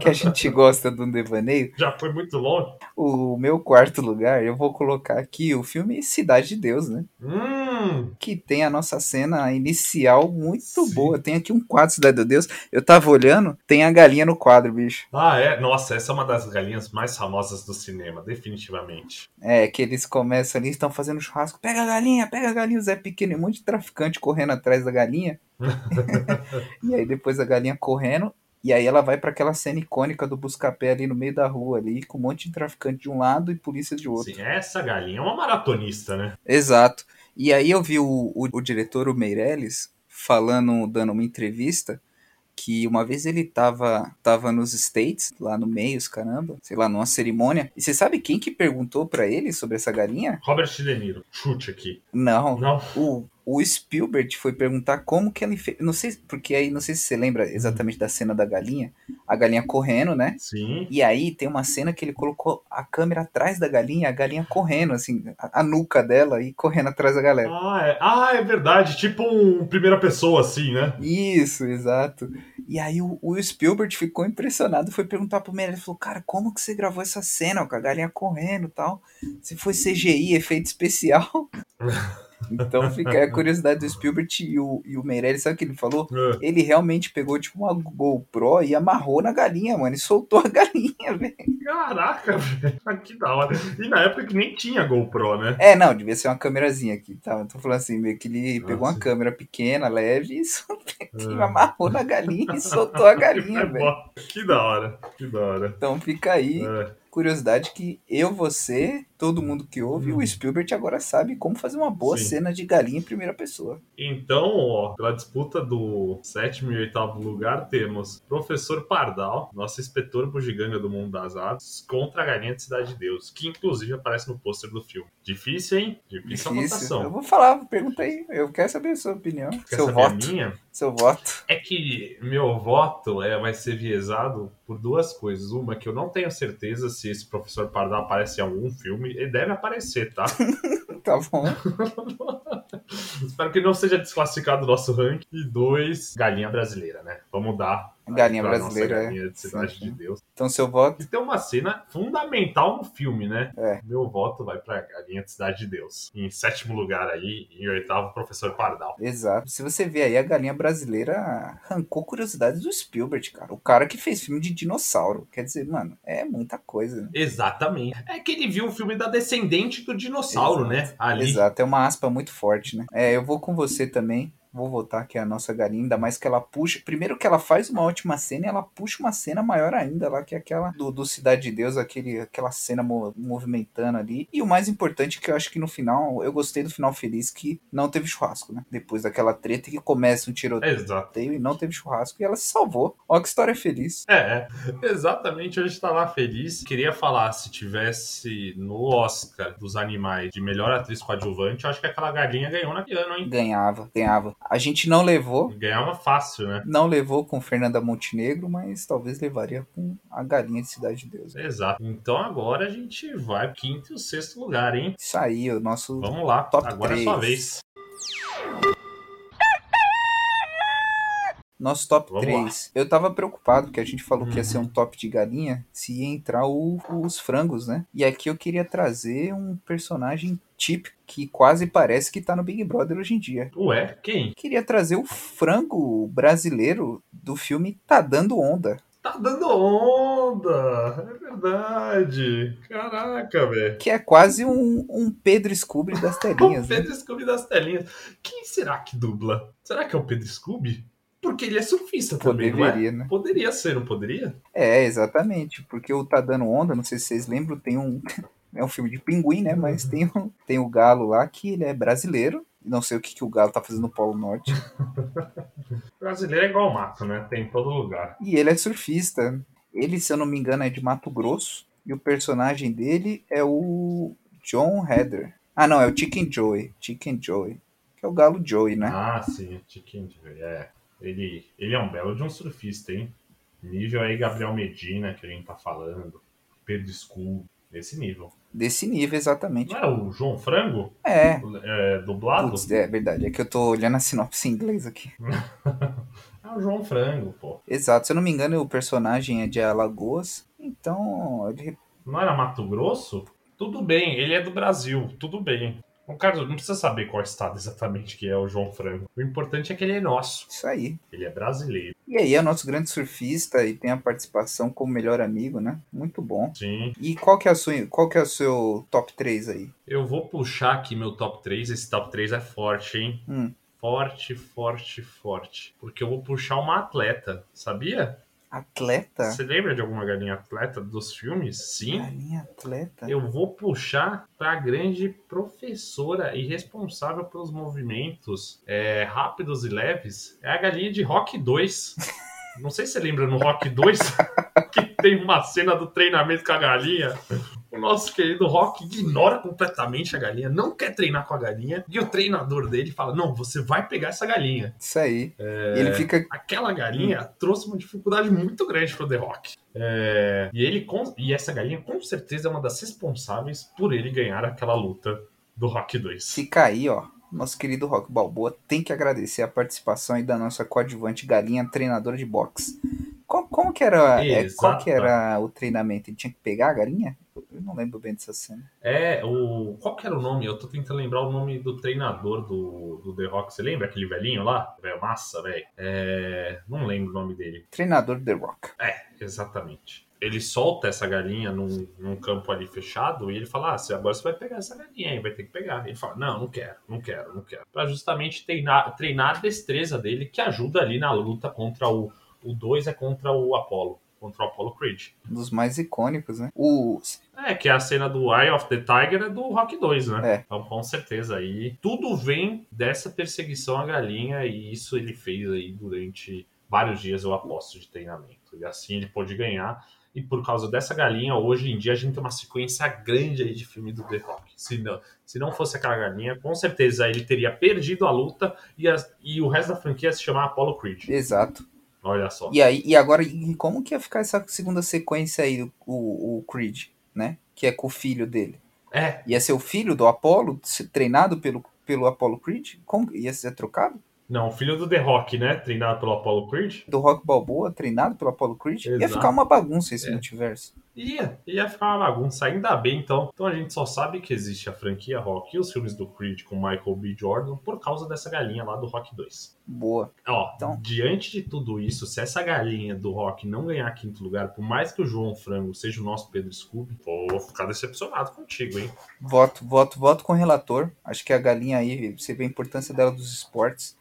que a gente gosta do devaneio, Já foi muito longe. o meu quarto lugar, eu vou colocar aqui o filme Cidade de Deus, né? Hum, que tem a nossa cena inicial muito Sim. boa. Tem aqui um quadro Cidade de Deus. Eu tava olhando, tem a galinha no quadro, bicho. Ah, é? Nossa, essa é uma das galinhas mais famosas do cinema, definitivamente. É, que eles começam ali, estão fazendo churrasco. Pega a galinha, pega a galinha. O Zé Pequeno um monte de traficante correndo atrás da galinha. e aí depois a galinha correndo. E aí ela vai pra aquela cena icônica do Buscapé ali no meio da rua ali, com um monte de traficante de um lado e polícia de outro. Sim, essa galinha é uma maratonista, né? Exato. E aí eu vi o, o, o diretor, o Meirelles, falando, dando uma entrevista, que uma vez ele tava, tava nos States, lá no meio, os caramba, sei lá, numa cerimônia. E você sabe quem que perguntou pra ele sobre essa galinha? Robert De Niro, chute aqui. Não, Não? o, o Spielberg foi perguntar como que ele fez. Não sei, porque aí não sei se você lembra exatamente da cena da galinha. A galinha correndo, né? Sim. E aí tem uma cena que ele colocou a câmera atrás da galinha, a galinha correndo, assim, a, a nuca dela e correndo atrás da galera. Ah é, ah, é verdade. Tipo um primeira pessoa, assim, né? Isso, exato. E aí o, o Spielberg ficou impressionado, foi perguntar pro Meirelles, falou, cara, como que você gravou essa cena com a galinha correndo e tal? Se foi CGI, efeito especial? então fica aí a curiosidade do Spielberg e o, e o Meirelles, sabe o que ele falou? É. Ele realmente pegou tipo uma GoPro e amarrou na galinha, mano, e soltou a galinha, velho. Caraca, velho. Que da hora. E na época que nem tinha GoPro, né? É, não, devia ser uma câmerazinha aqui, tá? Eu tô falando assim, meio que ele pegou Ah, uma câmera pequena, leve, e soltou, Ah. amarrou na galinha e soltou a galinha, É velho. Que da hora. Que da hora. Então fica aí, É. curiosidade que eu, você, todo mundo que ouve, o Spielberg agora sabe como fazer uma boa Hum. Sim. cena de galinha em primeira pessoa. Então, ó, pela disputa do sétimo e oitavo lugar, temos Professor Pardal, nosso inspetor bugiganga do mundo das aves, contra a galinha de Cidade de Deus, que inclusive aparece no pôster do filme. Difícil, hein? Difícil, a Difícil. Eu votação. vou falar, pergunta aí. Eu quero saber a sua opinião, Quer seu saber a voto. minha? Seu voto. É que meu voto é, vai ser viesado por duas coisas. Uma, que eu não tenho certeza se esse Professor Pardal aparece em algum filme. Ele deve aparecer, tá? Tá bom. Espero que não seja desclassificado o nosso ranking. E dois, galinha brasileira, né? Vamos dar. Galinha nossa brasileira, é. galinha de Cidade Sim, de sim. Deus. Então seu voto. E tem uma cena fundamental no filme, né? É. Meu voto vai pra Galinha de Cidade de Deus. Em sétimo lugar aí, em oitavo, Professor Pardal. Exato. Se você ver aí, a galinha brasileira arrancou curiosidades do Spielberg, cara. O cara que fez filme de dinossauro. Quer dizer, mano, é muita coisa. né? Exatamente. É que ele viu o filme da descendente do dinossauro, Exato. né? Ali. Exato, é uma aspa muito forte, né? É, eu vou com você também. Vou votar que é a nossa galinha, ainda mais que ela puxa. Primeiro que ela faz uma ótima cena e ela puxa uma cena maior ainda lá, que é aquela do, do Cidade de Deus, aquele, aquela cena mo- movimentando ali. E o mais importante que eu acho que no final, eu gostei do final feliz que não teve churrasco, né? Depois daquela treta que começa um tiroteio Exato. e não teve churrasco e ela se salvou. Ó que história feliz. É, é, exatamente. Hoje estava feliz. Queria falar, se tivesse no Oscar dos animais de melhor atriz coadjuvante, eu acho que aquela galinha ganhou naquele ano, hein? Ganhava, ganhava. A gente não levou, Ganhava fácil, né? não levou com Fernanda Montenegro, mas talvez levaria com a galinha de Cidade de Deus. Exato. Então agora a gente vai pro quinto e o sexto lugar, hein? Isso aí, o nosso Vamos lá. Top agora é a sua vez. Nosso top Vamos 3. Eu tava preocupado, porque a gente falou que ia Uhum. ser um top de galinha, se ia entrar o- os frangos, né? E aqui eu queria trazer um personagem típico que quase parece que tá no Big Brother hoje em dia. Ué, quem? Queria trazer o frango brasileiro do filme Tá Dando Onda. Tá dando onda! É verdade! Caraca, velho! Que é quase um, um Pedro Scooby das telinhas, né? Pedro Scooby das telinhas. Quem será que dubla? Será que é o Pedro Scooby? Porque ele é surfista também, não é? Poderia, né? Poderia ser, não poderia? É, exatamente. Porque o Tá Dando Onda, não sei se vocês lembram, tem um. É um filme de pinguim, né? Mas tem, um, tem o Galo lá que ele é brasileiro. Não sei o que, que o Galo tá fazendo no Polo Norte. Brasileiro é igual mato, né? Tem em todo lugar. E ele é surfista. Ele, se eu não me engano, é de Mato Grosso. E o personagem dele é o John Heather. Ah, não, é o Chicken Joey. Chicken Joey. Que é o Galo Joey, né? Ah, sim, Chiquinho. É. Ele, ele é um belo de um surfista, hein? Nível aí Gabriel Medina, que a gente tá falando. Pedro Scooby. Nesse nível. Desse nível, exatamente. Não era o João Frango? É. É, dublado? Putz, é verdade. É que eu tô olhando a sinopse em inglês aqui. É o João Frango, pô. Exato. Se eu não me engano, o personagem é de Alagoas. Então, ele Não era Mato Grosso? Tudo bem, ele é do Brasil, tudo bem. O Carlos não precisa saber qual estado exatamente que é o João Frango. O importante é que ele é nosso. Isso aí. Ele é brasileiro. E aí é o nosso grande surfista e tem a participação como melhor amigo, né? Muito bom. Sim. E qual que é, a sua, qual que é o seu top 3 aí? Eu vou puxar aqui meu top 3. Esse top 3 é forte, hein? Hum. Forte, forte, forte. Porque eu vou puxar uma atleta, sabia? Atleta? Você lembra de alguma galinha atleta dos filmes? Sim. Galinha atleta? Eu vou puxar para a grande professora e responsável pelos movimentos é, rápidos e leves. É a galinha de Rock 2. Não sei se você lembra no Rock 2 que tem uma cena do treinamento com a galinha. O nosso querido Rock ignora completamente a galinha, não quer treinar com a galinha. E o treinador dele fala: Não, você vai pegar essa galinha. Isso aí. E ele fica. Aquela galinha trouxe uma dificuldade muito grande pro The Rock. É, e, ele, com- e essa galinha com certeza é uma das responsáveis por ele ganhar aquela luta do Rock 2. Fica aí, ó. Nosso querido Rock Balboa tem que agradecer a participação aí da nossa coadjuvante galinha treinadora de boxe. Como, como que era. é, qual que era o treinamento? Ele tinha que pegar a galinha? Eu não lembro bem dessa cena. É, o. Qual que era o nome? Eu tô tentando lembrar o nome do treinador do, do The Rock. Você lembra aquele velhinho lá? Velho massa, velho. É, não lembro o nome dele. Treinador The Rock. É, exatamente. Ele solta essa galinha num, num campo ali fechado e ele fala: Ah, agora você vai pegar essa galinha aí, vai ter que pegar. Ele fala: Não, não quero, não quero, não quero. Pra justamente treinar, treinar a destreza dele, que ajuda ali na luta contra o. O 2 é contra o Apollo, contra o Apollo Creed. Um dos mais icônicos, né? O. É, que é a cena do Eye of the Tiger é do Rock 2, né? É. Então, com certeza aí. Tudo vem dessa perseguição à galinha e isso ele fez aí durante vários dias, eu aposto, de treinamento. E assim ele pôde ganhar. E por causa dessa galinha, hoje em dia a gente tem uma sequência grande aí de filme do The Rock. Se não, se não fosse aquela galinha, com certeza ele teria perdido a luta e, as- e o resto da franquia ia se chamar Apollo Creed. Exato. Olha só. E aí, e agora, e como que ia ficar essa segunda sequência aí, o, o Creed, né? Que é com o filho dele. É, Ia ser o filho do Apollo, treinado pelo, pelo Apollo Creed? Como ia ser trocado? Não, o filho do The Rock, né? Treinado pelo Apollo Creed. Do Rock Balboa, treinado pelo Apollo Creed? Ia Exato. ficar uma bagunça esse É. multiverso. Ia, ia ficar uma bagunça, ainda bem então. Então a gente só sabe que existe a franquia Rock e os filmes do Creed com Michael B. Jordan por causa dessa galinha lá do Rock 2. Boa. Ó, Então- diante de tudo isso, se essa galinha do Rock não ganhar quinto lugar, por mais que o João Frango seja o nosso Pedro Scooby, vou ficar decepcionado contigo, hein? Voto, voto, voto com o relator. Acho que a galinha aí, você vê a importância dela dos esportes.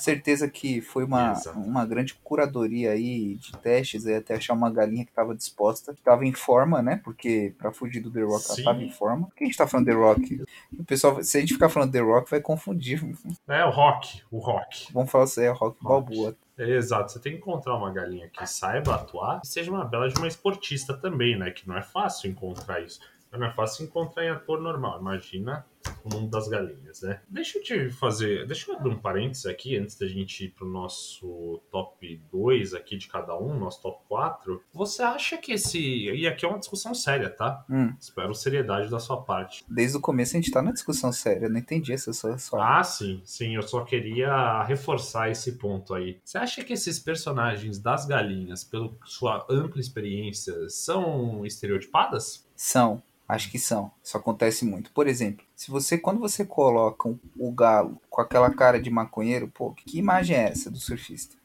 Certeza que foi uma, Exato. uma grande curadoria aí de testes aí, até achar uma galinha que estava disposta, que estava em forma, né? Porque pra fugir do The Rock ela Sim. estava em forma. Por que a gente tá falando The Rock? O pessoal, se a gente ficar falando The Rock, vai confundir. É o rock, o rock. Vamos falar assim, é Rock Balboa. É, exato, você tem que encontrar uma galinha que saiba atuar e seja uma bela de uma esportista também, né? Que não é fácil encontrar isso. Não é fácil encontrar em ator normal. Imagina o mundo das galinhas, né? Deixa eu te fazer. Deixa eu abrir um parênteses aqui antes da gente ir pro nosso top 2 aqui de cada um, nosso top 4. Você acha que esse. E aqui é uma discussão séria, tá? Hum, Espero seriedade da sua parte. desde o começo a gente tá na discussão séria, eu não entendi essa sua. Ah, sim, sim, eu só queria reforçar esse ponto aí. Você acha que esses personagens das galinhas, pela sua ampla experiência, são estereotipadas? São, acho que são. Isso acontece muito. Por exemplo, se você quando você coloca um- o galo com aquela cara de maconheiro, pô, que imagem é essa do surfista?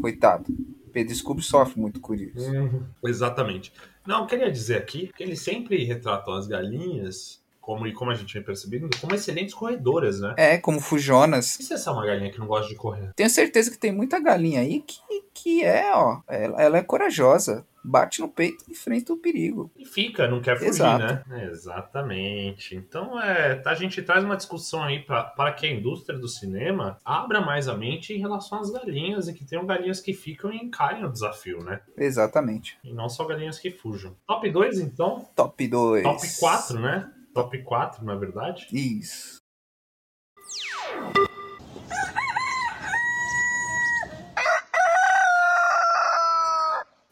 Coitado. Pedro Scooby sofre muito com isso. Exatamente. Não, eu queria dizer aqui que eles sempre retratam as galinhas, como, e como a gente vem percebendo, como excelentes corredoras, né? É, como Fujonas. E se essa é uma galinha que não gosta de correr? Tenho certeza que tem muita galinha aí que, que é, ó, ela, ela é corajosa. Bate no peito e enfrenta o perigo. E fica, não quer fugir, Exato. né? Exatamente. Então, é, a gente traz uma discussão aí para que a indústria do cinema abra mais a mente em relação às galinhas e que tenham galinhas que ficam e encarem o desafio, né? Exatamente. E não só galinhas que fujam. Top 2, então? Top 2. Top 4, né? Top 4, na verdade. Isso.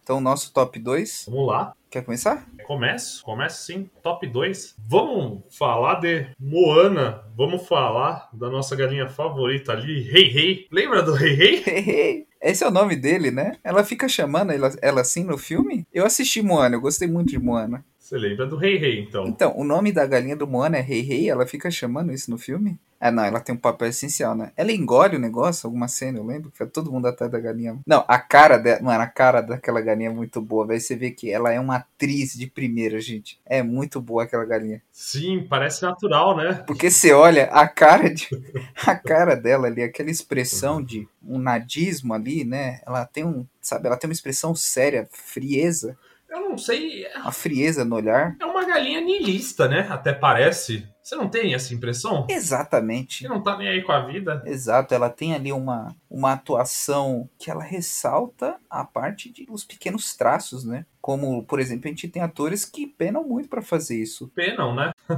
Então, nosso top 2. Vamos lá. Quer começar? Começo? Começo sim. Top 2. Vamos falar de Moana. Vamos falar da nossa galinha favorita ali, Rei Rei. Lembra do Rei Rei? Esse é o nome dele, né? Ela fica chamando ela, ela assim no filme? Eu assisti Moana, eu gostei muito de Moana. Você lembra do Rei Rei, então? Então, o nome da galinha do Moana é Rei Rei, ela fica chamando isso no filme? Ah, não, ela tem um papel essencial, né? Ela engole o negócio, alguma cena, eu lembro, que foi todo mundo atrás da galinha. Não, a cara dela, mano, a cara daquela galinha é muito boa, velho. Você vê que ela é uma atriz de primeira, gente. É muito boa aquela galinha. Sim, parece natural, né? Porque você olha a cara de a cara dela ali, aquela expressão de um nadismo ali, né? Ela tem um, sabe, ela tem uma expressão séria, frieza, Eu não sei. uma frieza no olhar. É uma galinha niilista, né? Até parece. Você não tem essa impressão? Exatamente. Você não tá nem aí com a vida? Exato, ela tem ali uma, uma atuação que ela ressalta a parte de os pequenos traços, né? Como, por exemplo, a gente tem atores que penam muito pra fazer isso. Penam, né?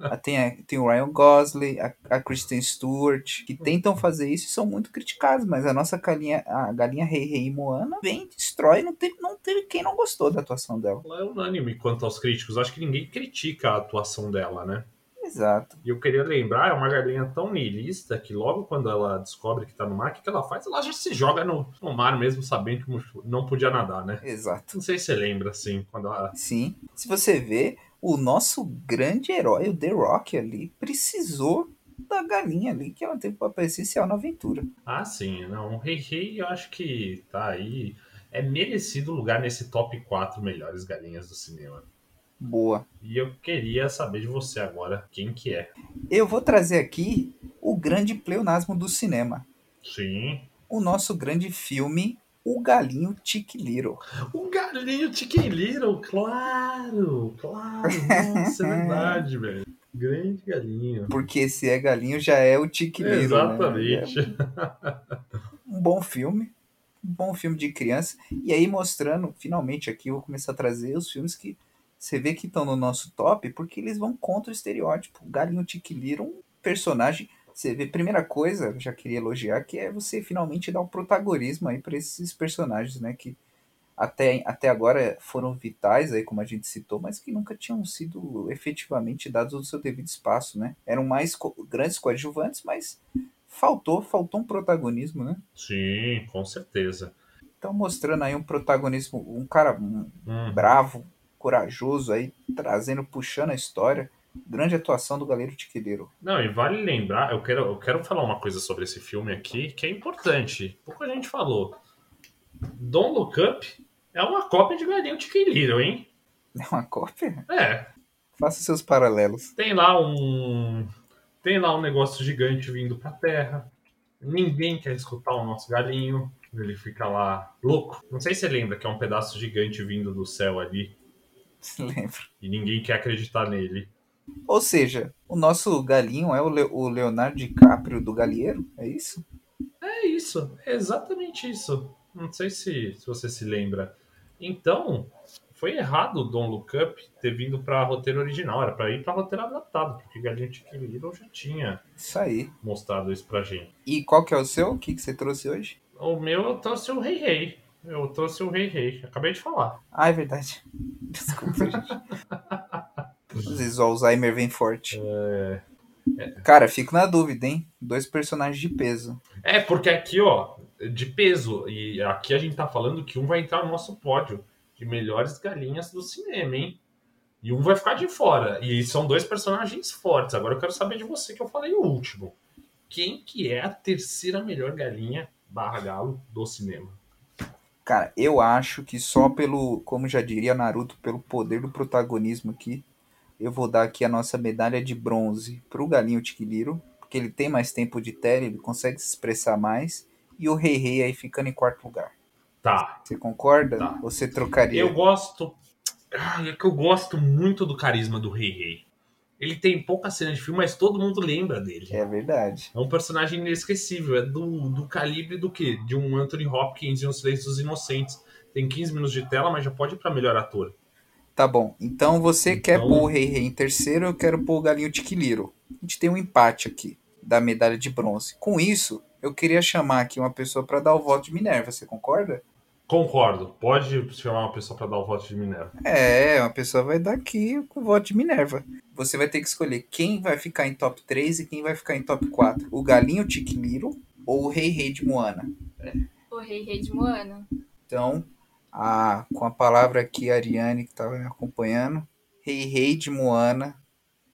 Ah, Tem, a- tem o Ryan Gosling, a, a Kristen Stewart, que tentam fazer isso e são muito criticados, mas a nossa galinha, a galinha Rei Rei Moana vem, destrói, não teve, não teve quem não gostou da atuação dela. Ela é unânime quanto aos críticos. Acho que ninguém critica a atuação dela, né? Exato. E eu queria lembrar, é uma galinha tão niilista que logo quando ela descobre que tá no mar, o que, que ela faz? Ela já se joga no, no mar mesmo, sabendo que não podia nadar, né? Exato. Não sei se você lembra, assim, quando ela... Sim. Se você vê, o nosso grande herói, o The Rock ali, precisou da galinha ali, que ela teve um papel essencial na aventura. Ah, sim, não. O Rei Rei, eu acho que tá aí... É merecido lugar nesse top 4 melhores galinhas do cinema. Boa. E eu queria saber de você agora, quem que é? Eu vou trazer aqui o grande pleonasmo do cinema. Sim. O nosso grande filme, O Galinho Little. O galinho Little, claro, claro. Nossa, é verdade, velho. Grande galinho. Porque se é galinho, já é o Chick Little. Exatamente. Né? É um bom filme. Um bom filme de criança. E aí mostrando, finalmente aqui, eu vou começar a trazer os filmes que você vê que estão no nosso top, porque eles vão contra o estereótipo. O Galinho Chick Little, um personagem. Você vê, primeira coisa, eu já queria elogiar, que é você finalmente dar um protagonismo aí para esses personagens, né? Que até, até agora foram vitais aí, como a gente citou, mas que nunca tinham sido efetivamente dados o seu devido espaço, né? Eram mais co grandes coadjuvantes, mas faltou, faltou um protagonismo, né? Sim, com certeza. Então mostrando aí um protagonismo, um cara um Hum. bravo, corajoso aí, trazendo, puxando a história. Grande atuação do Galeiro Tiquileiro. Não, e vale lembrar, eu quero, eu quero falar uma coisa sobre esse filme aqui, que é importante. Pouco a gente falou. Don't Look Up é uma cópia de Chicken Little, hein? É uma cópia? É, Faça seus paralelos. tem lá um... Tem lá um negócio gigante vindo pra Terra. Ninguém quer escutar o nosso galinho. Ele fica lá louco. Não sei se você lembra que é um pedaço gigante vindo do céu ali. Lembro. E ninguém quer acreditar nele. Ou seja, o nosso galinho é o, Le- o Leonardo DiCaprio do Galieiro? É isso? É isso, é exatamente isso. Não sei se, se você se lembra. Então, foi errado o Don't Look Up ter vindo para roteiro original. Era para ir para roteiro adaptado, porque Galinha Chicken Little já tinha Isso aí. mostrado isso pra gente. E qual que é o seu? O que, que você trouxe hoje? O meu eu trouxe o Rei Rei. Eu trouxe o Rei Rei. Acabei de falar. Ah, é verdade. Desculpa, gente. Às vezes o Alzheimer vem forte. É, Cara, fico na dúvida, hein? Dois personagens de peso. É, porque aqui, ó, de peso, e aqui a gente tá falando que um vai entrar no nosso pódio de melhores galinhas do cinema, hein? E um vai ficar de fora. E são dois personagens fortes. Agora eu quero saber de você, que eu falei o último. Quem que é a terceira melhor galinha barra galo do cinema? Cara, eu acho que só pelo, como já diria Naruto, pelo poder do protagonismo aqui, eu vou dar aqui a nossa medalha de bronze pro Galinho Tiquiliro, porque ele tem mais tempo de tela, ele consegue se expressar mais, e o Rei Rei aí ficando em quarto lugar. Tá. Você concorda? Tá. Você trocaria? Eu gosto. Ai, é que eu gosto muito do carisma do Rei Rei. Ele tem poucas cenas de filme, mas todo mundo lembra dele. É verdade. É um personagem inesquecível. É do, do calibre do quê? De um Anthony Hopkins em Um Silêncio dos Inocentes. Tem 15 minutos de tela, mas já pode ir pra melhor ator. Tá bom. Então você quer Então- pôr o Rei Rei em terceiro, eu quero pôr o Galinho Tiquiliro. A gente tem um empate aqui da medalha de bronze. Com isso, eu queria chamar aqui uma pessoa para dar o voto de Minerva. Você concorda? Concordo. Pode chamar uma pessoa pra dar o voto de Minerva. É, uma pessoa vai dar aqui com o voto de Minerva. Você vai ter que escolher quem vai ficar em top 3 e quem vai ficar em top 4. O Galinho Tiquiliro ou o Rei Rei de Moana. O Rei Rei de Moana. Então, a, com a palavra aqui, a Ariane, que estava me acompanhando. Rei Rei de Moana.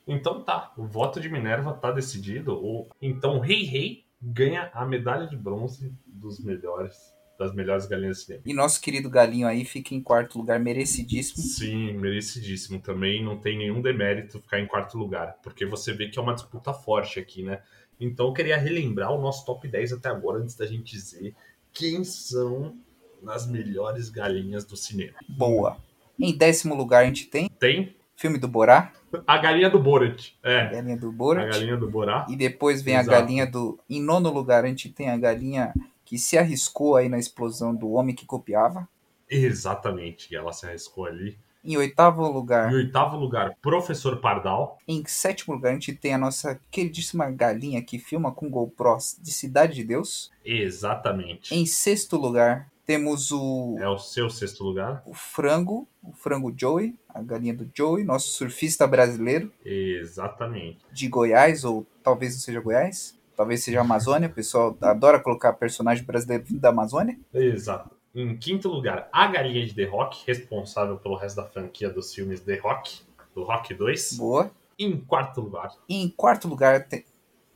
Então tá. O voto de Minerva tá decidido. O... Então o Rei Rei ganha a medalha de bronze dos melhores. Das melhores galinhas do cinema. E nosso querido Galinho aí fica em quarto lugar, merecidíssimo. Sim, merecidíssimo. Também não tem nenhum demérito ficar em quarto lugar, porque você vê que é uma disputa forte aqui, né? Então eu queria relembrar o nosso top 10 até agora, antes da gente dizer quem são as melhores galinhas do cinema. Boa. Em décimo lugar a gente tem Tem filme do Borá, a galinha do Borat. a É, galinha do a Borat. galinha do Borá. E depois vem Exato. a galinha do. Em nono lugar a gente tem a galinha que se arriscou aí na explosão do homem que copiava. Exatamente, ela se arriscou ali. Em oitavo lugar, Em oitavo lugar, Professor Pardal. em sétimo lugar a gente tem a nossa queridíssima galinha que filma com GoPros de Cidade de Deus. Exatamente. Em sexto lugar temos o, É o seu sexto lugar. o frango, o frango Joey, a galinha do Joey, nosso surfista brasileiro Exatamente. de Goiás, ou talvez não seja Goiás, talvez seja Amazônia. O pessoal adora colocar personagem brasileiro vindo da Amazônia. Exato. Em quinto lugar, a galinha de The Rock, responsável pelo resto da franquia dos filmes The Rock, do Rock 2. Boa. Em quarto lugar, E em quarto lugar tem,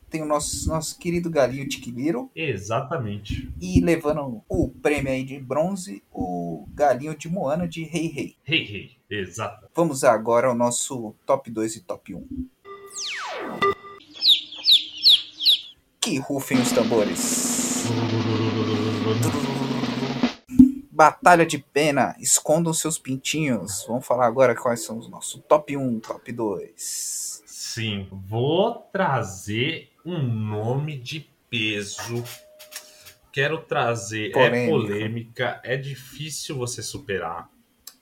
tem o nosso, nosso querido galinho Tiquiliro. exatamente, E levando o prêmio aí de bronze, o galinho de Moana de Rei Rei. Rei Rei, exato. Vamos agora ao nosso top 2 e top 1. Que rufem os tambores. Batalha de pena, escondam seus pintinhos. Vamos falar agora quais são os nossos top 1, top 2. Sim, vou trazer um nome de peso. Quero trazer. É Polêmica. polêmica, é difícil você superar.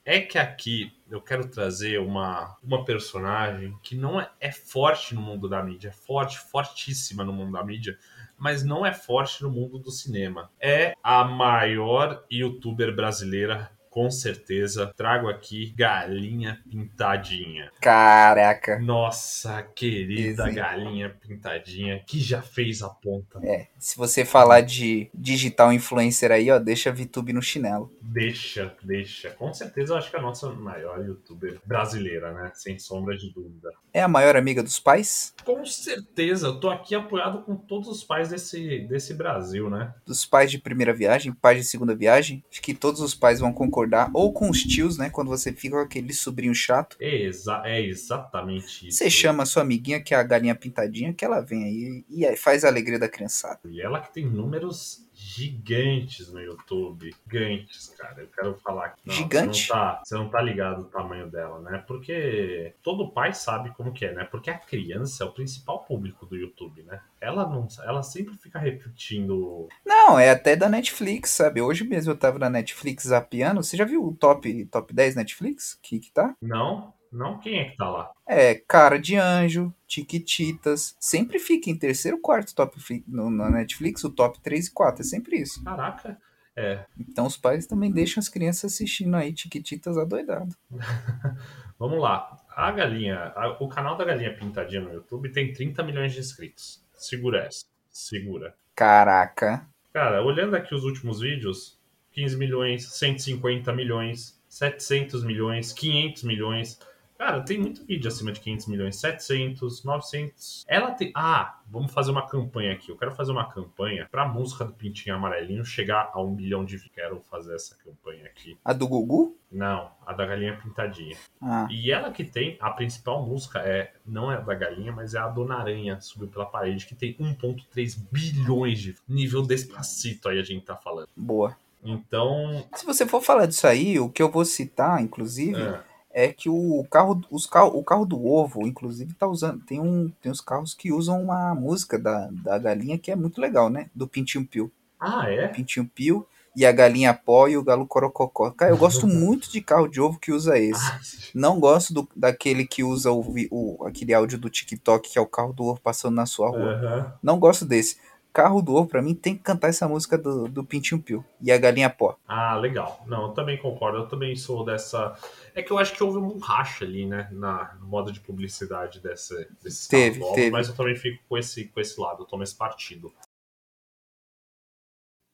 É que aqui eu quero trazer uma, uma personagem que não é, é forte no mundo da mídia, é forte, fortíssima no mundo da mídia, mas não é forte no mundo do cinema. É a maior youtuber brasileira, com certeza. Trago aqui Galinha Pintadinha. Caraca. Nossa querida galinha pintadinha que já fez a ponta. É, se você falar de digital influencer aí, ó, deixa a VTube no chinelo. Deixa, deixa. Com certeza eu acho que é a nossa maior youtuber brasileira, né? Sem sombra de dúvida. É a maior amiga dos pais? Com certeza, eu tô aqui apoiado com todos os pais desse, desse Brasil, né? Dos pais de primeira viagem, pais de segunda viagem? Acho que todos os pais vão concordar acordar, ou com os tios, né? Quando você fica com aquele sobrinho chato. É, exa é exatamente isso. Você chama a sua amiguinha, que é a galinha pintadinha, que ela vem aí e faz a alegria da criançada. E ela que tem números gigantes no YouTube. Gigantes, cara. Eu quero falar que. Não, Gigante? Você não, tá, você não tá ligado o tamanho dela, né? Porque todo pai sabe como que é, né? Porque a criança é o principal público do YouTube, né? Ela não. Ela sempre fica repetindo. Não, é até da Netflix, sabe? Hoje mesmo eu tava na Netflix zapeando. Você já viu o top, top 10 Netflix? Que que tá? Não? Não? Quem é que tá lá? É, Cara de Anjo, Tiquititas. Sempre fica em terceiro, quarto top no, na Netflix, o top 3 e 4. É sempre isso. Caraca. É. Então os pais também deixam as crianças assistindo aí Tiquititas adoidado. Vamos lá. A galinha. a- o canal da Galinha Pintadinha no YouTube tem 30 milhões de inscritos. Segura essa. Segura. Caraca. Cara, olhando aqui os últimos vídeos, 15 milhões, 150 milhões, 700 milhões, 500 milhões. Cara, tem muito vídeo acima de 500 milhões, 700, 900. Ela tem. Ah, vamos fazer uma campanha aqui. Eu quero fazer uma campanha pra música do Pintinho Amarelinho chegar a um milhão de. Quero fazer essa campanha aqui. A do Gugu? Não, a da Galinha Pintadinha. Ah. E ela que tem a principal música é não é a da galinha, mas é a Dona Aranha subiu pela parede que tem 1.3 bilhões de nível despacito aí a gente tá falando. Boa. Então, Se você for falar disso aí, o que eu vou citar, inclusive, É. é, que o carro, os carro, o carro do ovo, inclusive, tá usando. Tem, um, tem uns carros que usam uma música da, da galinha que é muito legal, né? Do Pintinho Pio. Ah, é? Pintinho Pio e a galinha pó e o galo corococó. Cara, eu gosto muito de carro de ovo que usa esse. Não gosto do, daquele que usa o, o- aquele áudio do TikTok, que é o carro do ovo passando na sua rua. Aham. Não gosto desse. Carro do ovo, pra mim, tem que cantar essa música do, do Pintinho Pio e a galinha pó. Ah, legal. Não, eu também concordo. Eu também sou dessa. É que eu acho que houve um racha ali, né? Na moda de publicidade desse, desse Teve, teve. Mas eu também fico com esse, com esse lado, eu tomo esse partido.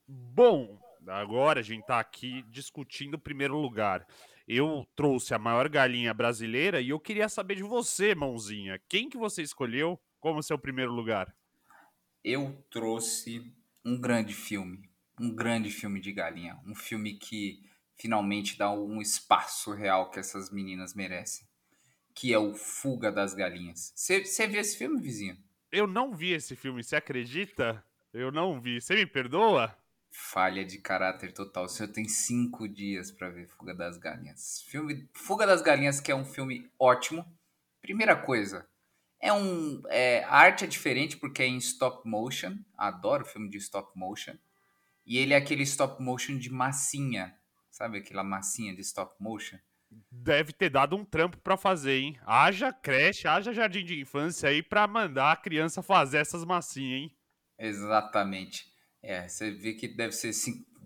Bom, agora a gente tá aqui discutindo o primeiro lugar. Eu trouxe a maior galinha brasileira e eu queria saber de você, mãozinha. Quem que você escolheu como seu primeiro lugar? Eu trouxe um grande filme. Um grande filme de galinha. Um filme que finalmente dá um espaço real que essas meninas merecem. Que é o Fuga das Galinhas. Você viu esse filme, vizinho? Eu não vi esse filme, você acredita? Eu não vi. Você me perdoa? Falha de caráter total. O senhor tem cinco dias pra ver Fuga das Galinhas. Filme Fuga das Galinhas, que é um filme ótimo. Primeira coisa, é um. é, a arte é diferente porque é em stop motion. Adoro filme de stop motion. E ele é aquele stop motion de massinha. Sabe aquela massinha de stop motion? Deve ter dado um trampo pra fazer, hein? Haja creche, haja jardim de infância aí pra mandar a criança fazer essas massinhas, hein? Exatamente. É, você vê que deve ser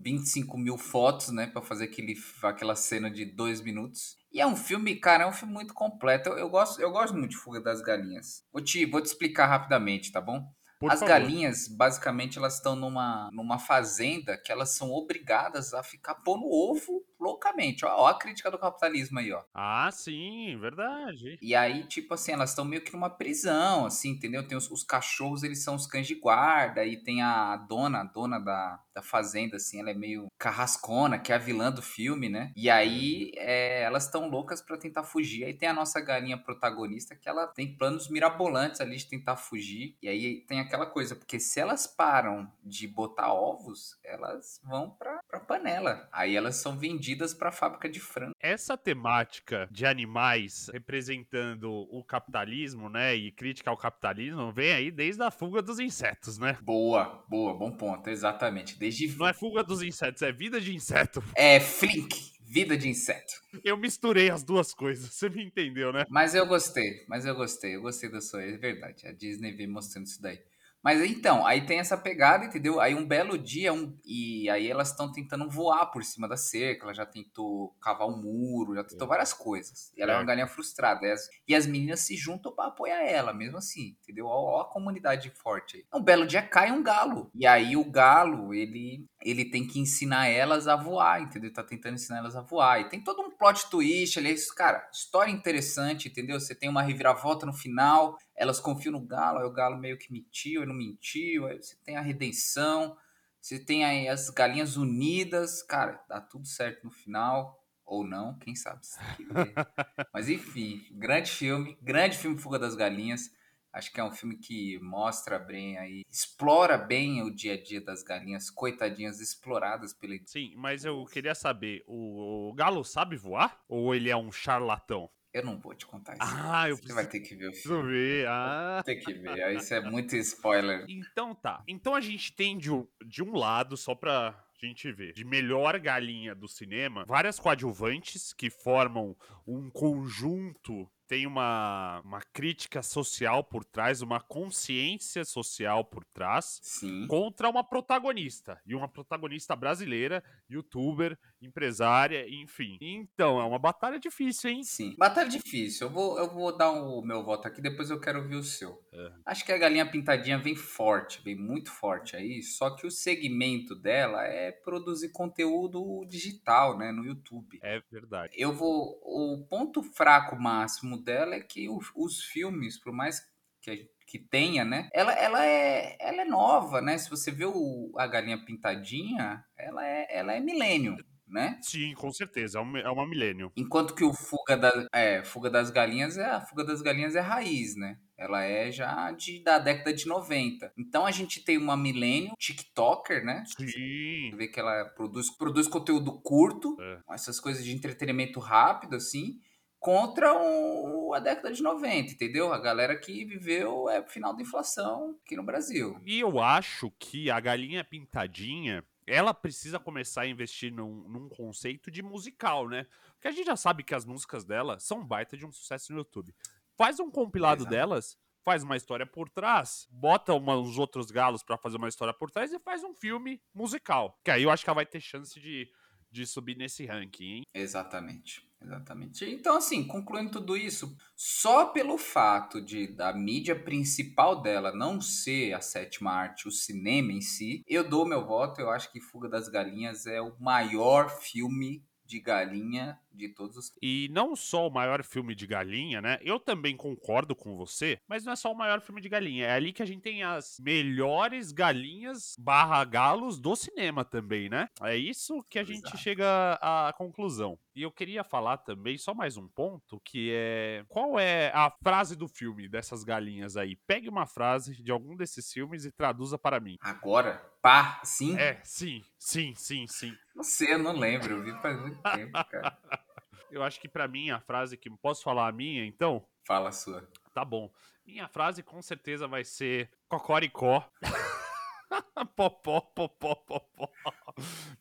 25 mil fotos, né, Pra fazer aquele, aquela cena de dois minutos. E é um filme, cara, é um filme muito completo. Eu, eu gosto, eu gosto muito de Fuga das Galinhas. Vou te, vou te explicar rapidamente, tá bom? Por As favor. galinhas, basicamente, elas estão numa, numa fazenda que elas são obrigadas a ficar pondo ovo loucamente. Ó, ó a crítica do capitalismo aí, ó. Ah, sim, verdade. E aí, tipo assim, elas estão meio que numa prisão, assim, entendeu? Tem os, os cachorros, eles são os cães de guarda, e tem a dona, a dona da, da fazenda, assim, ela é meio carrascona, que é a vilã do filme, né? E aí, é, elas estão loucas pra tentar fugir. Aí tem a nossa galinha protagonista, que ela tem planos mirabolantes ali de tentar fugir. E aí tem aquela coisa, porque se elas param de botar ovos, elas vão pra, pra panela. Aí elas são vendidas pra fábrica de frango. Essa temática de animais representando o capitalismo, né, e crítica ao capitalismo, vem aí desde a fuga dos insetos, né? Boa, boa, bom ponto, exatamente. Desde Não é fuga dos insetos, é vida de inseto. É Flink, vida de inseto. Eu misturei as duas coisas, você me entendeu, né? Mas eu gostei, mas eu gostei, eu gostei da sua, é verdade. A Disney vem mostrando isso daí. Mas então, aí tem essa pegada, entendeu? Aí um belo dia, um, e aí elas estão tentando voar por cima da cerca, ela já tentou cavar um muro, já tentou várias coisas. E ela é uma É. galinha frustrada. E as, e as meninas se juntam pra apoiar ela, mesmo assim, entendeu? Ó, ó a comunidade forte aí. Um belo dia cai um galo. E aí o galo, ele, ele tem que ensinar elas a voar, entendeu? Tá tentando ensinar elas a voar. E tem todo um plot twist ali. Cara, história interessante, entendeu? Você tem uma reviravolta no final, elas confiam no galo, aí o galo meio que mentiu, aí não mentiu, aí você tem a redenção. Você tem aí as galinhas unidas, cara, dá tudo certo no final. Ou não, quem sabe? Mas enfim, grande filme, grande filme Fuga das Galinhas. Acho que é um filme que mostra bem aí, explora bem o dia a dia das galinhas, coitadinhas, exploradas pela. Sim, mas eu queria saber: o, o galo sabe voar? Ou ele é um charlatão? Eu não vou te contar isso. Ah, eu Você preciso vai ter que ver o filme. preciso ver. Ah. Tem que ver. Aí Isso é muito spoiler. Então tá. Então a gente tem de um, de um lado, só pra gente ver, de melhor galinha do cinema, várias coadjuvantes que formam um conjunto. Tem uma, uma crítica social por trás, uma consciência social por trás, Sim. contra uma protagonista. E uma protagonista brasileira, youtuber, empresária, enfim. Então, é uma batalha difícil, hein? Sim. Batalha difícil. Eu vou, eu vou dar o meu voto aqui, depois eu quero ouvir o seu. É. Acho que a galinha pintadinha vem forte, vem muito forte aí, só que o segmento dela é produzir conteúdo digital, né, no YouTube. É verdade. Eu vou. O ponto fraco máximo dela é que o- os filmes, por mais que, a- que tenha, né? Ela, ela, é, ela é nova, né? Se você vê o, a galinha pintadinha, ela é, ela é milênio, né? Sim, com certeza. É uma, é uma milênio. Enquanto que o Fuga, da, é, Fuga das Galinhas é a Fuga das Galinhas é raiz, né? Ela é já de, da década de 90. Então a gente tem uma milênio TikToker, né? Sim. Vê que ela produz, produz conteúdo curto, É. essas coisas de entretenimento rápido, assim, contra o, a década de 90, entendeu? A galera que viveu é final da inflação aqui no Brasil. E eu acho que a galinha pintadinha, ela precisa começar a investir num, num conceito de musical, né? Porque a gente já sabe que as músicas dela são baita de um sucesso no YouTube. Faz um compilado Exato. delas, faz uma história por trás, bota uma- uns outros galos pra fazer uma história por trás e faz um filme musical. Que aí eu acho que ela vai ter chance de, de subir nesse ranking, hein? Exatamente, exatamente. Então, assim, concluindo tudo isso, só pelo fato de da mídia principal dela não ser a sétima arte, o cinema em si, eu dou meu voto. Eu acho que Fuga das Galinhas é o maior filme de galinha de todos os. E não só o maior filme de galinha, né? Eu também concordo com você, mas não é só o maior filme de galinha. É ali que a gente tem as melhores galinhas barra galos do cinema também, né? É isso que a gente Exato. chega à conclusão. E eu queria falar também, só mais um ponto, que é... Qual é a frase do filme dessas galinhas aí? Pegue uma frase de algum desses filmes e traduza para mim. Agora, pá, sim? É, sim, sim, sim, sim. Não sei, eu não lembro, eu vi faz muito tempo, cara. Eu acho que para mim a frase que... Posso falar a minha, então? Fala a sua. Tá bom. Minha frase com certeza vai ser cocoricó. popó, popó, popó.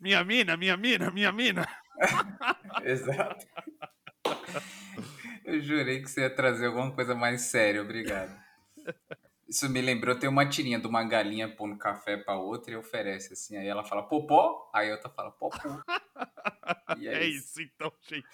Minha mina, minha mina, minha mina. Exato. Eu jurei que você ia trazer alguma coisa mais séria, obrigado. Isso me lembrou, tem uma tirinha de uma galinha pondo café pra outra e oferece assim. Aí ela fala popó, aí a outra fala popó. E É isso então, gente.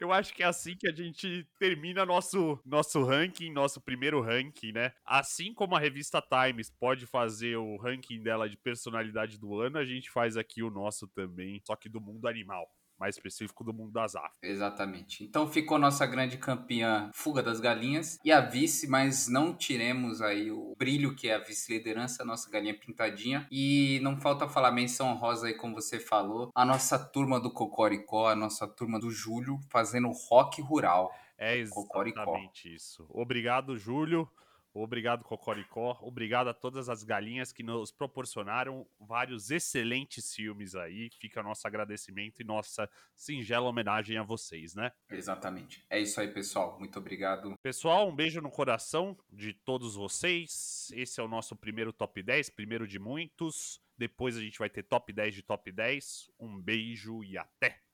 Eu acho que é assim que a gente termina nosso, nosso ranking, nosso primeiro ranking, né? Assim como a revista Times pode fazer o ranking dela de personalidade do ano, a gente faz aqui o nosso também, só que do mundo animal. Mais específico do mundo das aves. Exatamente. Então ficou nossa grande campeã Fuga das Galinhas e a vice, mas não tiremos aí o brilho que é a vice-liderança, a nossa galinha pintadinha. E não falta falar menção rosa aí, como você falou, a nossa turma do Cocoricó, a nossa turma do Júlio, fazendo rock rural. É Cocoricó. exatamente isso. Obrigado, Júlio. Obrigado, Cocoricó. Obrigado a todas as galinhas que nos proporcionaram vários excelentes filmes aí. Fica nosso agradecimento e nossa singela homenagem a vocês, né? Exatamente. É isso aí, pessoal. Muito obrigado. Pessoal, um beijo no coração de todos vocês. Esse é o nosso primeiro top 10, primeiro de muitos. Depois a gente vai ter top 10 de top 10. Um beijo e até!